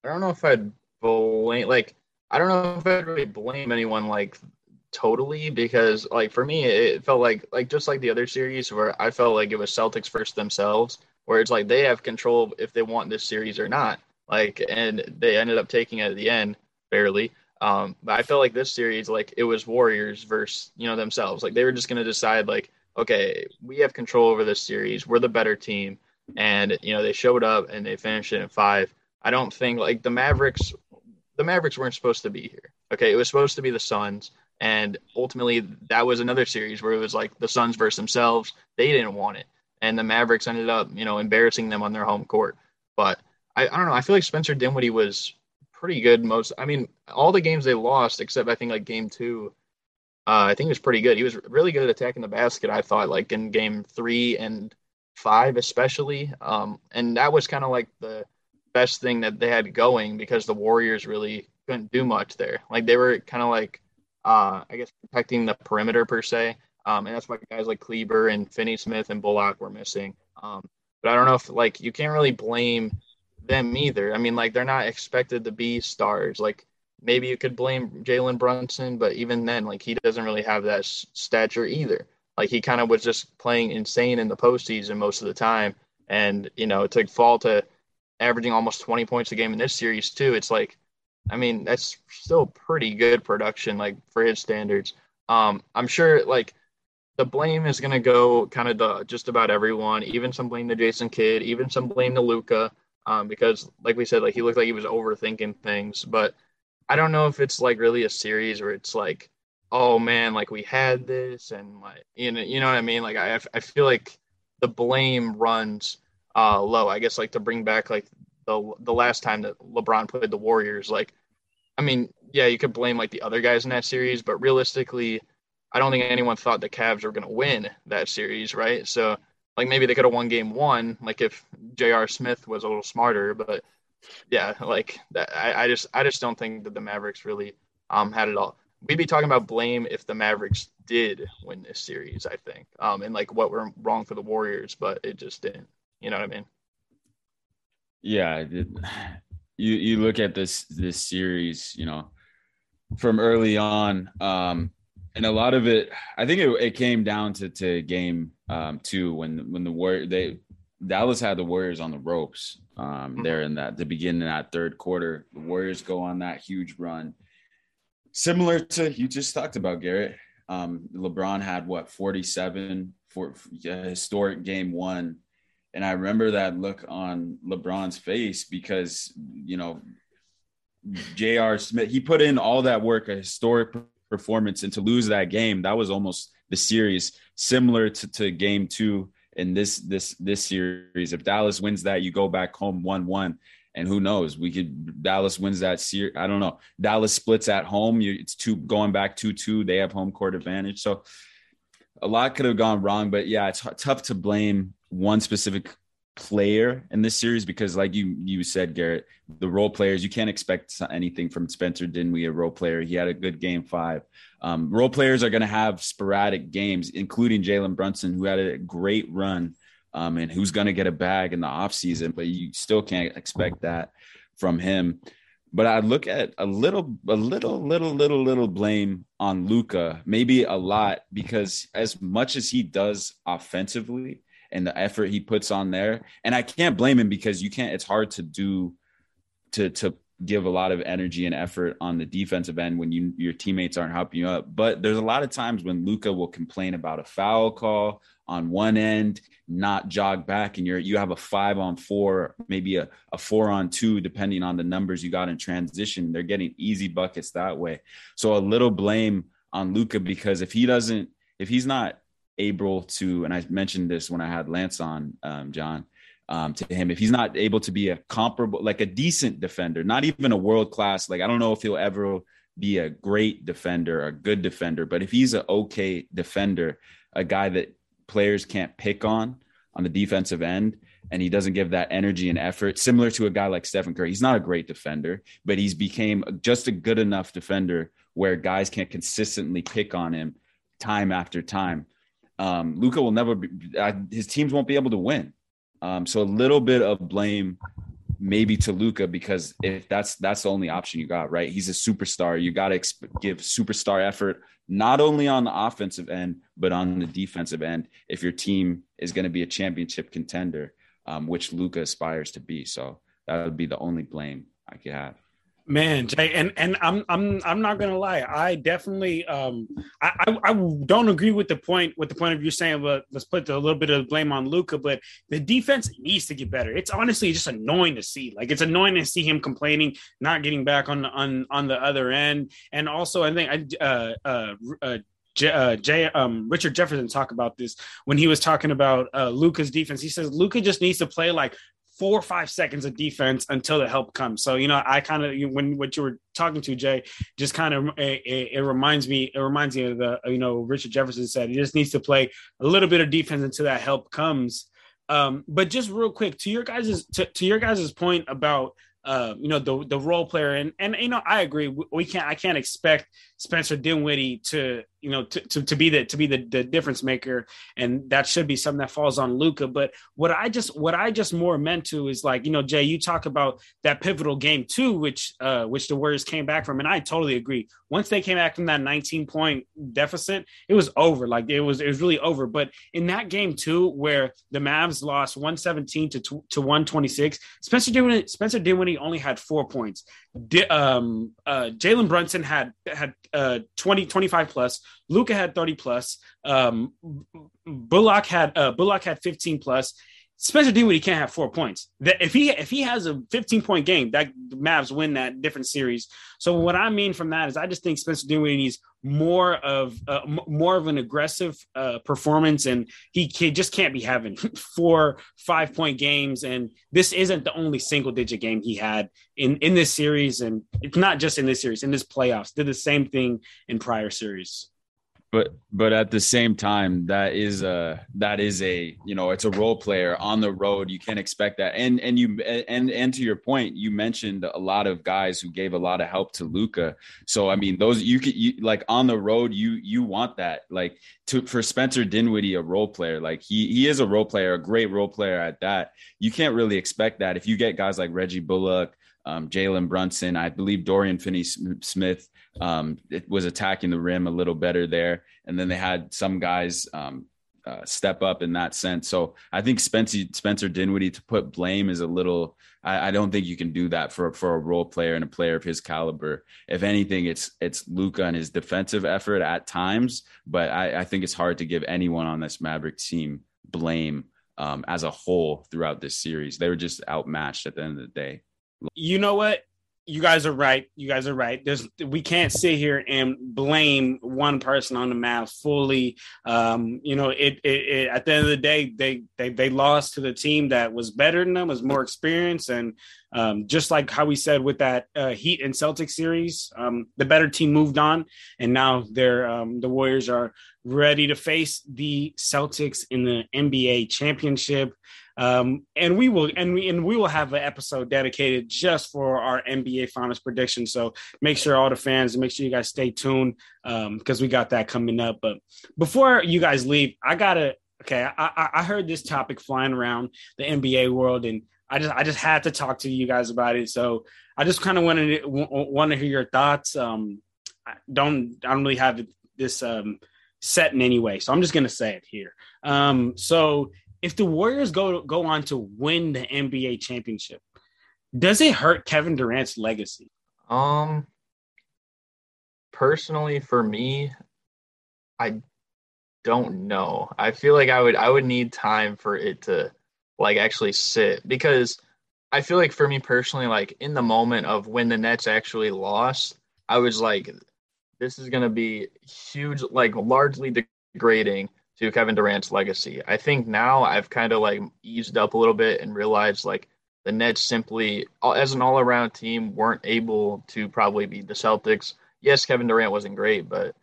I don't know if I'd blame like I don't know if I'd really blame anyone like totally because like for me it felt like like just like the other series where I felt like it was Celtics first themselves where it's like they have control if they want this series or not like, and they ended up taking it at the end barely. Um, but I felt like this series, like it was Warriors versus you know themselves. Like they were just going to decide, like, okay, we have control over this series. We're the better team, and you know they showed up and they finished it in five. I don't think like the Mavericks. The Mavericks weren't supposed to be here. Okay, it was supposed to be the Suns, and ultimately that was another series where it was like the Suns versus themselves. They didn't want it, and the Mavericks ended up you know embarrassing them on their home court. But I, I don't know. I feel like Spencer Dinwiddie was pretty good most. I mean, all the games they lost except I think like game two, uh, I think he was pretty good. He was really good at attacking the basket. I thought, like in game three and five, especially. Um, and that was kind of like the best thing that they had going because the Warriors really couldn't do much there. Like they were kind of like, uh, I guess, protecting the perimeter per se. Um, and that's why guys like Kleber and Finney Smith and Bullock were missing. Um, but I don't know if like you can't really blame them either. I mean, like they're not expected to be stars. Like maybe you could blame Jalen Brunson, but even then, like he doesn't really have that stature either. Like he kind of was just playing insane in the postseason most of the time, and you know to fall to averaging almost 20 points a game in this series too. It's like, I mean, that's still pretty good production, like for his standards. Um, I'm sure like the blame is to go kind of to just about everyone, even some blame to Jason Kidd, even some blame to Luka, um, because like we said, like he looked like he was overthinking things. But I don't know if it's like really a series where it's like, oh man, like we had this and like you know, you know what I mean? Like I, I feel like the blame runs uh, low. I guess like to bring back like the the last time that LeBron played the Warriors, like I mean, yeah, you could blame like the other guys in that series, but realistically I don't think anyone thought the Cavs were going to win that series, right? So, like maybe they could have won game one, like if J.R. Smith was a little smarter. But yeah, like that, I, I just I just don't think that the Mavericks really um had it all. We'd be talking about blame if the Mavericks did win this series, I think, um, and like what were wrong for the Warriors, but it just didn't. You know what I mean? Yeah, you you look at this this series, you know, from early on. Um, and a lot of it, I think it, it came down to to game um, two when when the war they Dallas had the Warriors on the ropes um, mm-hmm. there in that the beginning of that third quarter. The Warriors go on that huge run, similar to you just talked about Garrett. Um, LeBron had what 47 for yeah, historic game one, and I remember that look on LeBron's face because you know J.R. Smith he put in all that work, a historic performance and to lose that game that was almost the series similar to, to game two in this this this series. If dallas wins that you go back home 1-1 and who knows? We could dallas wins that series i don't know. Dallas splits at home you, it's two going back 2-2 they have home court advantage. So a lot could have gone wrong but yeah it's tough to blame one specific player in this series because like you you said garrett the role players you can't expect anything from spencer dinwiddie a role player. He had a good game five. Um, role players are going to have sporadic games including jalen brunson who had a great run um, and who's going to get a bag in the offseason but you still can't expect that from him. But I look at a little, a little, little, little, little blame on Luka, maybe a lot, because as much as he does offensively, and the effort he puts on there. And I can't blame him because you can't, it's hard to do to to give a lot of energy and effort on the defensive end when you your teammates aren't helping you up. But there's a lot of times when Luka will complain about a foul call on one end, not jog back, and you're you have a five on four, maybe a, a four on two, depending on the numbers you got in transition. They're getting easy buckets that way. So a little blame on Luka because if he doesn't, if he's not able to, and I mentioned this when I had Lance on, um, John, um, to him, if he's not able to be a comparable, like a decent defender, not even a world class, like I don't know if he'll ever be a great defender, a good defender, but if he's an okay defender, a guy that players can't pick on on the defensive end, and he doesn't give that energy and effort, similar to a guy like Stephen Curry. He's not a great defender, but he's became just a good enough defender where guys can't consistently pick on him time after time um, Luka will never be, his teams won't be able to win. Um, so a little bit of blame maybe to Luka because if that's that's the only option you got, right? He's a superstar. You got to exp- give superstar effort not only on the offensive end but on the defensive end if your team is going to be a championship contender, um, which Luka aspires to be. So that would be the only blame I could have. Man, Jay, and and I'm I'm I'm not gonna lie. I definitely um I, I, I don't agree with the point with the point of you saying, but let's put a little bit of blame on Luka. But the defense needs to get better. It's honestly just annoying to see. Like it's annoying to see him complaining, not getting back on on on the other end. And also, I think I uh uh. uh uh, Jay, um, Richard Jefferson talk about this when he was talking about uh, Luka's defense. He says Luka just needs to play like four or five seconds of defense until the help comes. So you know, I kind of when what you were talking to Jay, just kind of it, it, reminds me it reminds me of the you know Richard Jefferson said he just needs to play a little bit of defense until that help comes. Um, but just real quick to your guys' to, to your guys's point about uh, you know the the role player and and you know I agree we can't I can't expect Spencer Dinwiddie to you know to, to, to be the to be the, the difference maker. And that should be something that falls on luka but what I just what I just more meant to is like you know Jay you talk about that pivotal game too which uh which the Warriors came back from. And I totally agree. Once they came back from that 19 point deficit it was over. Like it was it was really over. But in that game too where the Mavs lost 117 to to 126 Spencer Dinwiddie Spencer Dinwiddie only had 4 points. Um uh Jalen Brunson had had uh 20 25 plus luka had 30 plus um bullock had uh bullock had 15 plus Spencer Dinwiddie can't have four points. That if he if he has a 15 point game, that Mavs win that different series. So what I mean from that is I just think Spencer Dinwiddie needs more of uh, m- more of an aggressive uh, performance, and he, he just can't be having <laughs> four five point games. And this isn't the only single digit game he had in in this series, and it's not just in this series. In this playoffs, did the same thing in prior series but but at the same time that is a that is a you know it's a role player on the road. You can't expect that. And and you and and to your point you mentioned a lot of guys who gave a lot of help to luka so I mean those you could you, like on the road you you want that. Like to for Spencer Dinwiddie a role player like he he is a role player a great role player at that. You can't really expect that. If you get guys like Reggie Bullock um, Jalen Brunson. I believe Dorian Finney Smith um, it was attacking the rim a little better there. And then they had some guys um, uh, step up in that sense. So I think Spencer, Spencer Dinwiddie to put blame is a little. I, I, don't think you can do that for for a role player and a player of his caliber. If anything, it's it's Luka and his defensive effort at times. But I, I think it's hard to give anyone on this Maverick team blame um, as a whole throughout this series. They were just outmatched at the end of the day. You know what? You guys are right. You guys are right. There's we can't sit here and blame one person on the map fully. Um, you know, it, it, it, at the end of the day, they they they lost to the team that was better than them, was more experienced, and um, just like how we said with that uh, Heat and Celtic series, um, the better team moved on, and now they're um, the Warriors are ready to face the Celtics in the NBA championship. Um, and we will and we and we will have an episode dedicated just for our NBA finals prediction. So make sure all the fans make sure you guys stay tuned because um, we got that coming up. But before you guys leave, I gotta okay. I, I heard this topic flying around the NBA world, and I just I just had to talk to you guys about it. So I just kind of wanted to want to hear your thoughts. Um, I don't I don't really have this um set in any way, so I'm just gonna say it here. Um, so if the Warriors go go on to win the NBA championship, does it hurt Kevin Durant's legacy? Um personally for me, I don't know. I feel like I would I would need time for it to like actually sit because I feel like for me personally, like in the moment of when the Nets actually lost, I was like, this is gonna be huge, like largely degrading to Kevin Durant's legacy. I think now I've kind of like eased up a little bit and realized like the Nets simply, as an all around team, weren't able to probably beat the Celtics. Yes, Kevin Durant wasn't great, but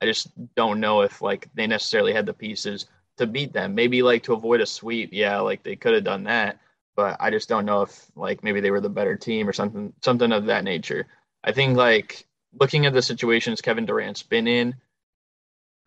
I just don't know if like they necessarily had the pieces to beat them. Maybe like to avoid a sweep, yeah, like they could have done that, but I just don't know if like maybe they were the better team or something, something of that nature. I think like looking at the situations Kevin Durant's been in,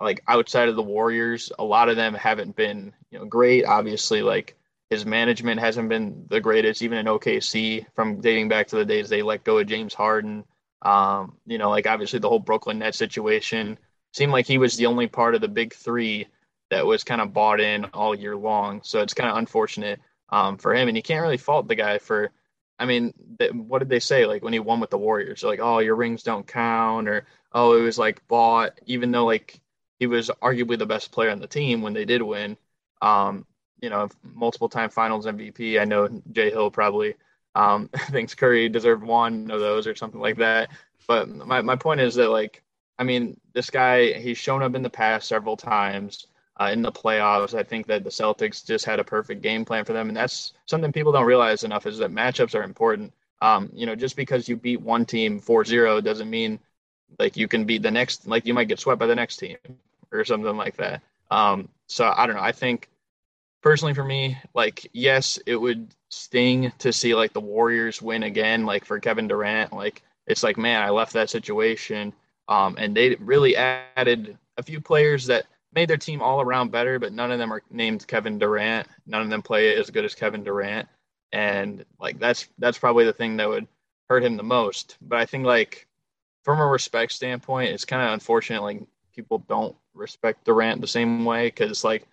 like outside of the Warriors, a lot of them haven't been, you know, great. Obviously, like his management hasn't been the greatest, even in OKC from dating back to the days they let go of James Harden. Um, you know, like obviously the whole Brooklyn Nets situation seemed like he was the only part of the big three that was kind of bought in all year long. So it's kind of unfortunate um, for him, and you can't really fault the guy for. I mean, what did they say? Like when he won with the Warriors, like, oh, your rings don't count, or oh, it was like bought, even though like he was arguably the best player on the team when they did win. Um, you know, multiple time finals MVP. I know Jay Hill probably um, <laughs> thinks Curry deserved one of those or something like that. But my, my point is that, like, I mean, this guy, he's shown up in the past several times. uh, in the playoffs. I think that the Celtics just had a perfect game plan for them, and that's something people don't realize enough is that matchups are important. Um, you know, just because you beat one team 4-0 doesn't mean like you can beat the next. Like you might get swept by the next team or something like that. Um, so I don't know. I think personally for me, like yes, it would sting to see like the Warriors win again. Like for Kevin Durant, like it's like man, I left that situation. Um, and they really added a few players that made their team all around better, but none of them are named Kevin Durant. None of them play as good as Kevin Durant, and like that's that's probably the thing that would hurt him the most. But I think like from a respect standpoint, it's kind of unfortunate like people don't respect Durant the same way because like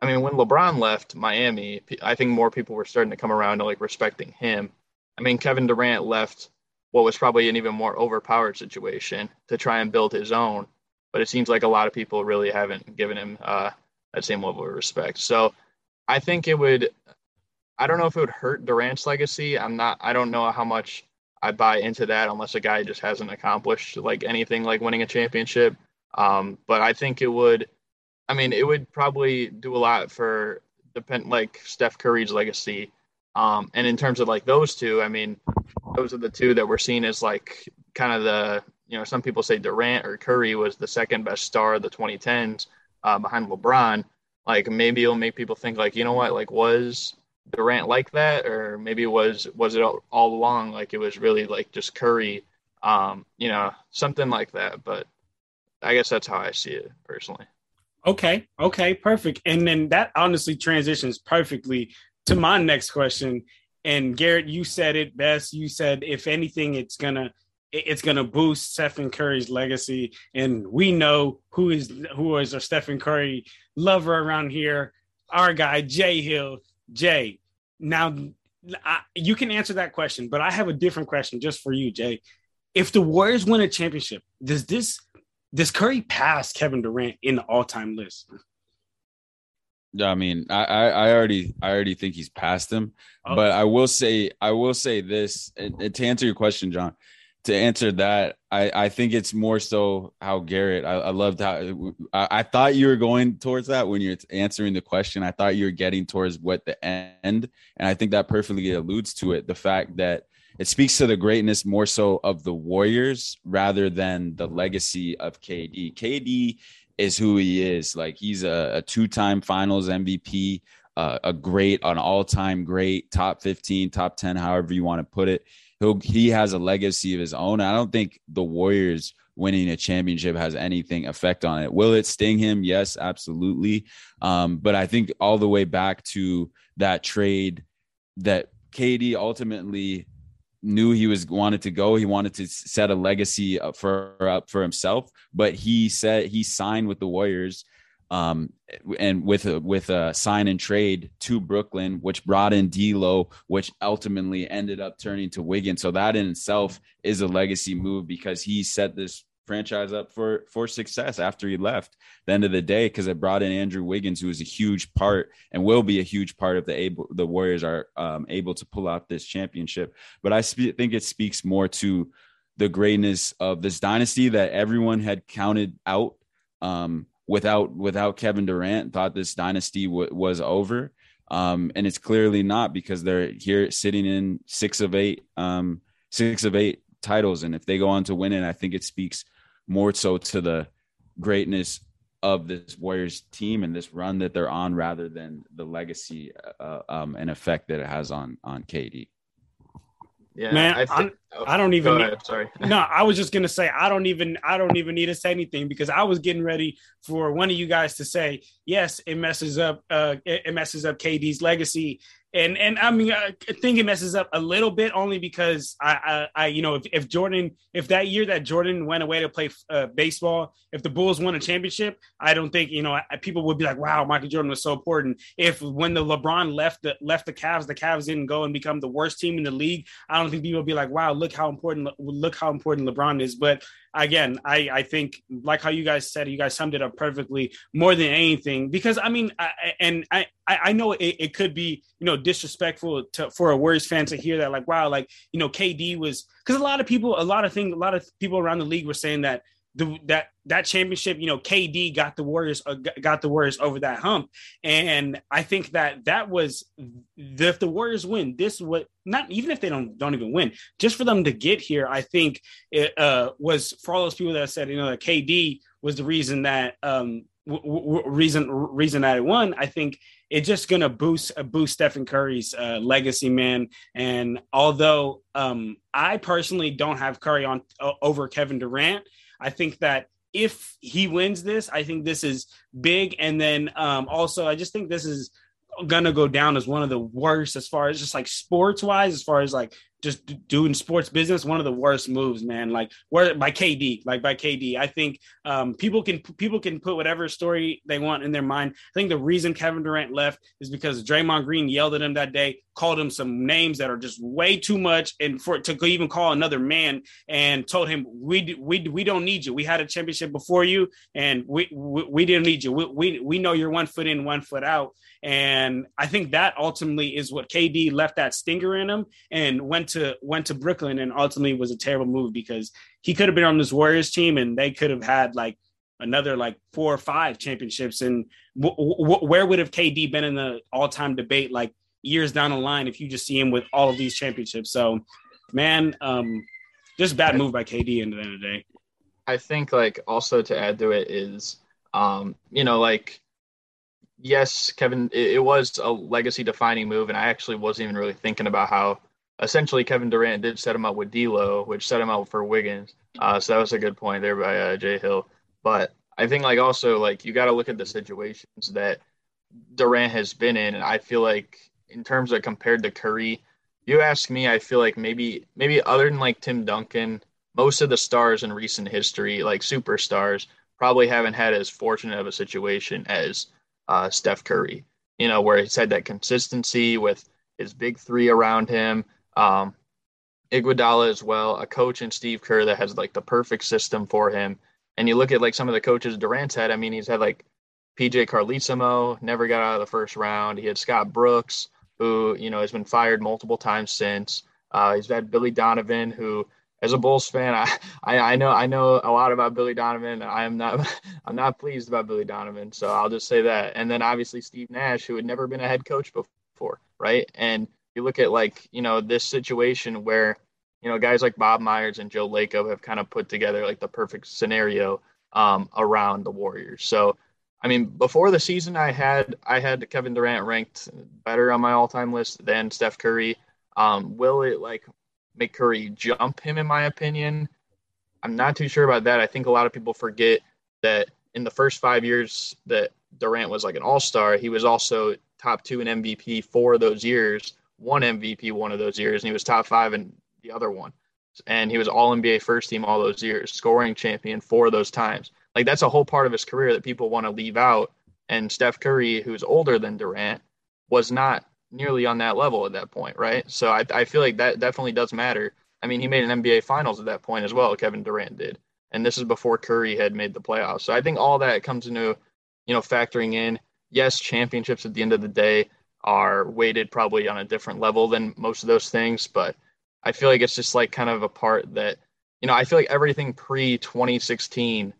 I mean when LeBron left Miami, I think more people were starting to come around to like respecting him. I mean Kevin Durant left what was probably an even more overpowered situation to try and build his own but it seems like a lot of people really haven't given him uh, that same level of respect. So I think it would. I don't know if it would hurt Durant's legacy. I'm not. I don't know how much I buy into that unless a guy just hasn't accomplished like anything like winning a championship. Um, but I think it would. I mean, it would probably do a lot for depend like Steph Curry's legacy. Um, and in terms of like those two, I mean, those are the two that we're seen as like kind of the you know, some people say Durant or Curry was the second best star of the 2010s uh, behind LeBron. Like maybe it'll make people think like, you know what, like was Durant like that, or maybe was was it all, all along like it was really like just Curry, um, you know, something like that. But I guess that's how I see it personally. Okay, okay, perfect. And then that honestly transitions perfectly to my next question. And Garrett, you said it best. You said if anything, it's gonna it's to boost Stephen Curry's legacy. And we know who is who is a Stephen Curry lover around here. Our guy Jay Hill. Jay, now I, you can answer that question, but I have a different question just for you, Jay. If the Warriors win a championship, does this does Curry pass Kevin Durant in the all time list? Yeah, I mean, I, I already I already think he's passed him, oh. but I will say I will say this and, and to answer your question, John to answer that, I, I think it's more so how Garrett. I, I loved how I, I, thought you were going towards that when you're answering the question. I thought you were getting towards what the end, and I think that perfectly alludes to it. The fact that it speaks to the greatness more so of the Warriors rather than the legacy of KD. KD is who he is. Like he's a, a two-time Finals MVP, uh, a great, an all-time great, top 15, top 10, however you want to put it he'll he has a legacy of his own. I don't think the Warriors winning a championship has anything effect on it. Will it sting him? Yes, absolutely. Um, but I think all the way back to that trade that KD ultimately knew he was wanted to go. He wanted to set a legacy up for up for himself, but he said he signed with the Warriors um, and with a with a sign and trade to Brooklyn, which brought in D'Lo, which ultimately ended up turning to Wiggins. So that in itself is a legacy move because he set this franchise up for for success after he left. The end of the day, because it brought in Andrew Wiggins, who is a huge part and will be a huge part of the able the Warriors are um, able to pull out this championship. But I spe- think it speaks more to the greatness of this dynasty that everyone had counted out. Um, without without Kevin Durant thought this dynasty w- was over. Um, and it's clearly not because they're here sitting in six of eight, um, six of eight titles. And if they go on to win it, I think it speaks more so to the greatness of this Warriors team and this run that they're on rather than the legacy uh, um, and effect that it has on on KD. Yeah, man, I, th- I don't even. Need, sorry. <laughs> no, I was just gonna say I don't even. I don't even need to say anything because I was getting ready for one of you guys to say yes. It messes up. Uh, it, it messes up KD's legacy, and and I mean I think it messes up a little bit only because I I, I you know if, if Jordan if that year that Jordan went away to play uh, baseball if the Bulls won a championship I don't think you know people would be like wow Michael Jordan was so important. If when the LeBron left the left the Cavs the Cavs didn't go and become the worst team in the league I don't think people would be like wow look how important look how important LeBron is. But again, I, I think like how you guys said, you guys summed it up perfectly more than anything, because I mean, I, and I, I know it, it could be, you know, disrespectful to, for a Warriors fan to hear that, like, wow, like, you know, KD was, because a lot of people, a lot of things, a lot of people around the league were saying that the, that that championship, you know, KD got the Warriors uh, got the Warriors over that hump, and I think that that was the, if the Warriors win, this would not even if they don't don't even win, just for them to get here, I think it uh, was for all those people that said you know that KD was the reason that um, w- w- reason reason that it won. I think it's just gonna boost uh, boost Stephen Curry's uh, legacy, man. And although um, I personally don't have Curry on uh, over Kevin Durant, I think that if he wins this, I think this is big. And then um, also, I just think this is gonna go down as one of the worst as far as just like sports wise, as far as like just doing sports business, one of the worst moves, man. Like where by KD, like by KD. I think um, people can people can put whatever story they want in their mind. I think the reason Kevin Durant left is because Draymond Green yelled at him that day, called him some names that are just way too much, and for to even call another man and told him we we we don't need you. We had a championship before you, and we we, we didn't need you. We, we we know you're one foot in, one foot out. And I think that ultimately is what KD left that stinger in him and went to went to Brooklyn and ultimately was a terrible move because he could have been on this Warriors team and they could have had like another like four or five championships. And w- w- where would have KD been in the all time debate like years down the line if you just see him with all of these championships? So, man, um, just bad move by KD in the end of the day. I think like also to add to it is, um, you know, like yes, Kevin, it, it was a legacy defining move, and I actually wasn't even really thinking about how essentially Kevin Durant did set him up with D'Lo, which set him up for Wiggins. Uh, so that was a good point there by uh, Jay Hill. But I think like also like you got to look at the situations that Durant has been in, and I feel like in terms of compared to Curry, you ask me, I feel like maybe maybe other than like Tim Duncan, most of the stars in recent history, like superstars, probably haven't had as fortunate of a situation as uh, Steph Curry. You know, where he's had that consistency with his big three around him. Um, Iguodala as well, a coach in Steve Kerr that has like the perfect system for him. And you look at like some of the coaches Durant's had. I mean, he's had like PJ Carlesimo, never got out of the first round. He had Scott Brooks, who you know has been fired multiple times since. Uh, he's had Billy Donovan, who as a Bulls fan, <laughs> I, I, I know I know a lot about Billy Donovan. I am not <laughs> I'm not pleased about Billy Donovan, so I'll just say that. And then obviously Steve Nash, who had never been a head coach before, right? And you look at like you know this situation where you know guys like Bob Myers and Joe Lacob have kind of put together like the perfect scenario um, around the Warriors. So I mean, before the season, I had I had Kevin Durant ranked better on my all-time list than Steph Curry. Um, will it like make Curry jump him, in my opinion. I'm not too sure about that. I think a lot of people forget that in the first five years that Durant was like an all star, he was also top two in MVP for those years, one MVP one of those years, and he was top five in the other one. And he was all NBA first team all those years, scoring champion for those times. Like that's a whole part of his career that people want to leave out. And Steph Curry, who's older than Durant, was not nearly on that level at that point, right? So I, I feel like that definitely does matter. I mean, he made an NBA Finals at that point as well. Kevin Durant did, and this is before Curry had made the playoffs. So I think all that comes into, you know, factoring in. Yes, championships at the end of the day are weighted probably on a different level than most of those things, but I feel like it's just like kind of a part that, you know, I feel like everything pre 2016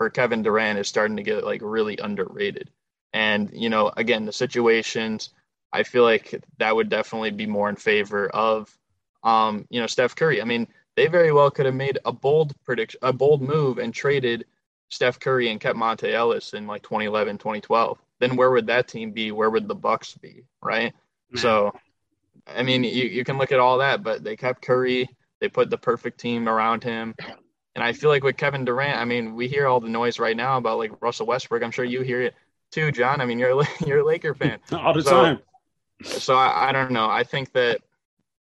for Kevin Durant is starting to get like really underrated. And, you know, again, the situations, I feel like that would definitely be more in favor of, um, you know, Steph Curry. I mean, they very well could have made a bold prediction, a bold move, and traded Steph Curry and kept Monta Ellis in like 2011, 2012. Then where would that team be? Where would the Bucks be? Right. Man. So, I mean, you, you can look at all that, but they kept Curry. They put the perfect team around him. And I feel like with Kevin Durant, I mean, we hear all the noise right now about like Russell Westbrook. I'm sure you hear it too, John. I mean, you're a, <laughs> you're a Laker fan <laughs> all the so, time so I, I don't know. I think that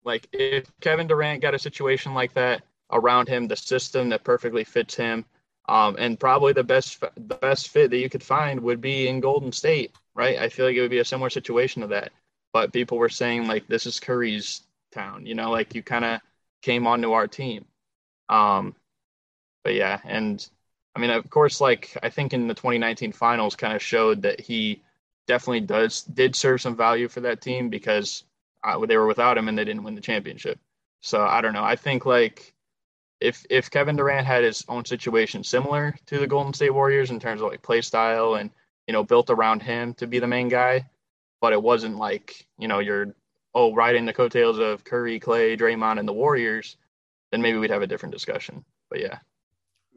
like if Kevin Durant got a situation like that around him, the system that perfectly fits him, um, and probably the best the best fit that you could find would be in Golden State, right? I feel like it would be a similar situation to that. But people were saying like this is Curry's town, you know, like you kind of came onto our team. Um, but yeah, and I mean, of course, like I think in the 2019 finals, kind of showed that he definitely does did serve some value for that team because uh, they were without him and they didn't win the championship. So I don't know. I think like if if Kevin Durant had his own situation similar to the Golden State Warriors in terms of like play style and you know built around him to be the main guy, but it wasn't like you know you're oh riding the coattails of Curry, Klay, Draymond, and the Warriors, then maybe we'd have a different discussion. But yeah,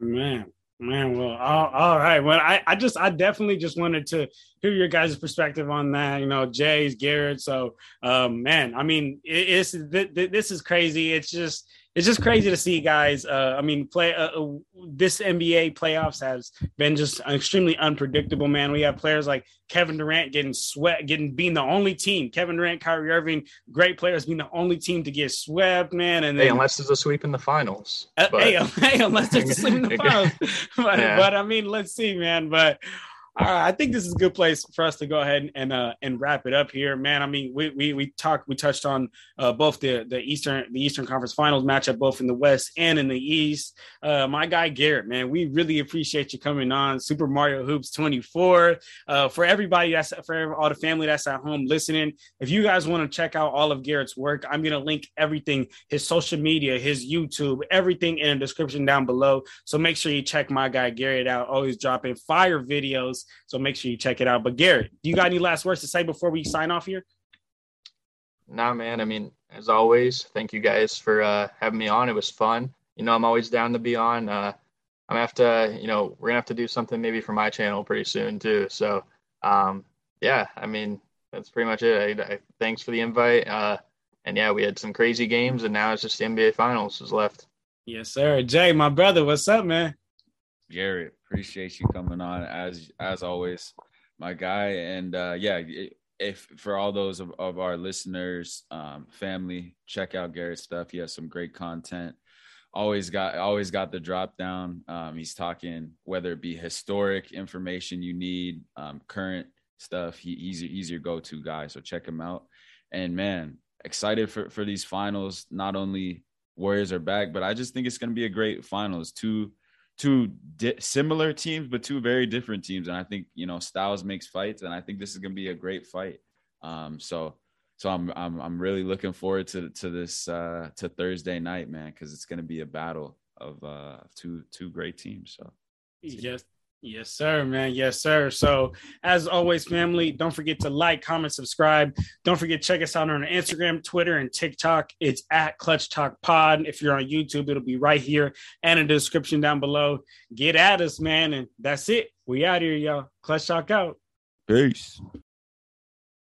man. Man, well, all, all right. Well, I, I just, I definitely just wanted to hear your guys' perspective on that. You know, Jay's, Garrett. So, um, man, I mean, it, it's th- th- this is crazy. It's just, it's just crazy to see guys. Uh, I mean, play uh, uh this NBA playoffs has been just extremely unpredictable. Man, we have players like Kevin Durant getting swept, getting being the only team. Kevin Durant, Kyrie Irving, great players being the only team to get swept. Man, and then, hey, unless there's a sweep in the finals. Uh, hey, <laughs> hey, unless there's a sweep in the <laughs> finals. <laughs> but, yeah. but I mean, let's see, man. But all right, I think this is a good place for us to go ahead and uh, and wrap it up here, man. I mean, we we we talked, we touched on uh, both the the Eastern the Eastern Conference Finals matchup, both in the West and in the East. Uh, my guy Garrett, man, we really appreciate you coming on Super Mario Hoops 24. Uh, for everybody that's for all the family that's at home listening, if you guys want to check out all of Garrett's work, I'm gonna link everything, his social media, his YouTube, everything in the description down below. So make sure you check my guy Garrett out. Always dropping fire videos so make sure you check it out. But Garrett, do you got any last words to say before we sign off here? Nah, man. I mean, as always, thank you guys for uh, having me on. It was fun. You know, I'm always down to be on. Uh, I'm gonna have to, you know, we're gonna have to do something maybe for my channel pretty soon too. So, um, yeah, I mean, that's pretty much it. I, I, thanks for the invite. Uh, and yeah, we had some crazy games, and now it's just the NBA Finals is left. Yes, sir. Jay, my brother, what's up, man? Garrett, appreciate you coming on as as always, my guy. And uh, yeah, if for all those of, of our listeners, um, family, check out Garrett's stuff. He has some great content. Always got always got the drop down. Um, he's talking whether it be historic information you need, um, current stuff. He, he's he's your go to guy. So check him out. And man, excited for for these finals. Not only Warriors are back, but I just think it's going to be a great finals. Two two di- similar teams, but two very different teams. And I think you know styles makes fights, and I think this is going to be a great fight. Um, so so I'm I'm I'm really looking forward to to this uh, to Thursday night, man, because it's going to be a battle of uh, two two great teams. So yes, Yes, sir, man. Yes, sir. So, as always, family, don't forget to like, comment, subscribe. Don't forget check us out on Instagram, Twitter, and TikTok. It's at Clutch Talk Pod. If you're on YouTube, it'll be right here and in the description down below. Get at us, man. And that's it. We out here, y'all. Clutch Talk out. Peace.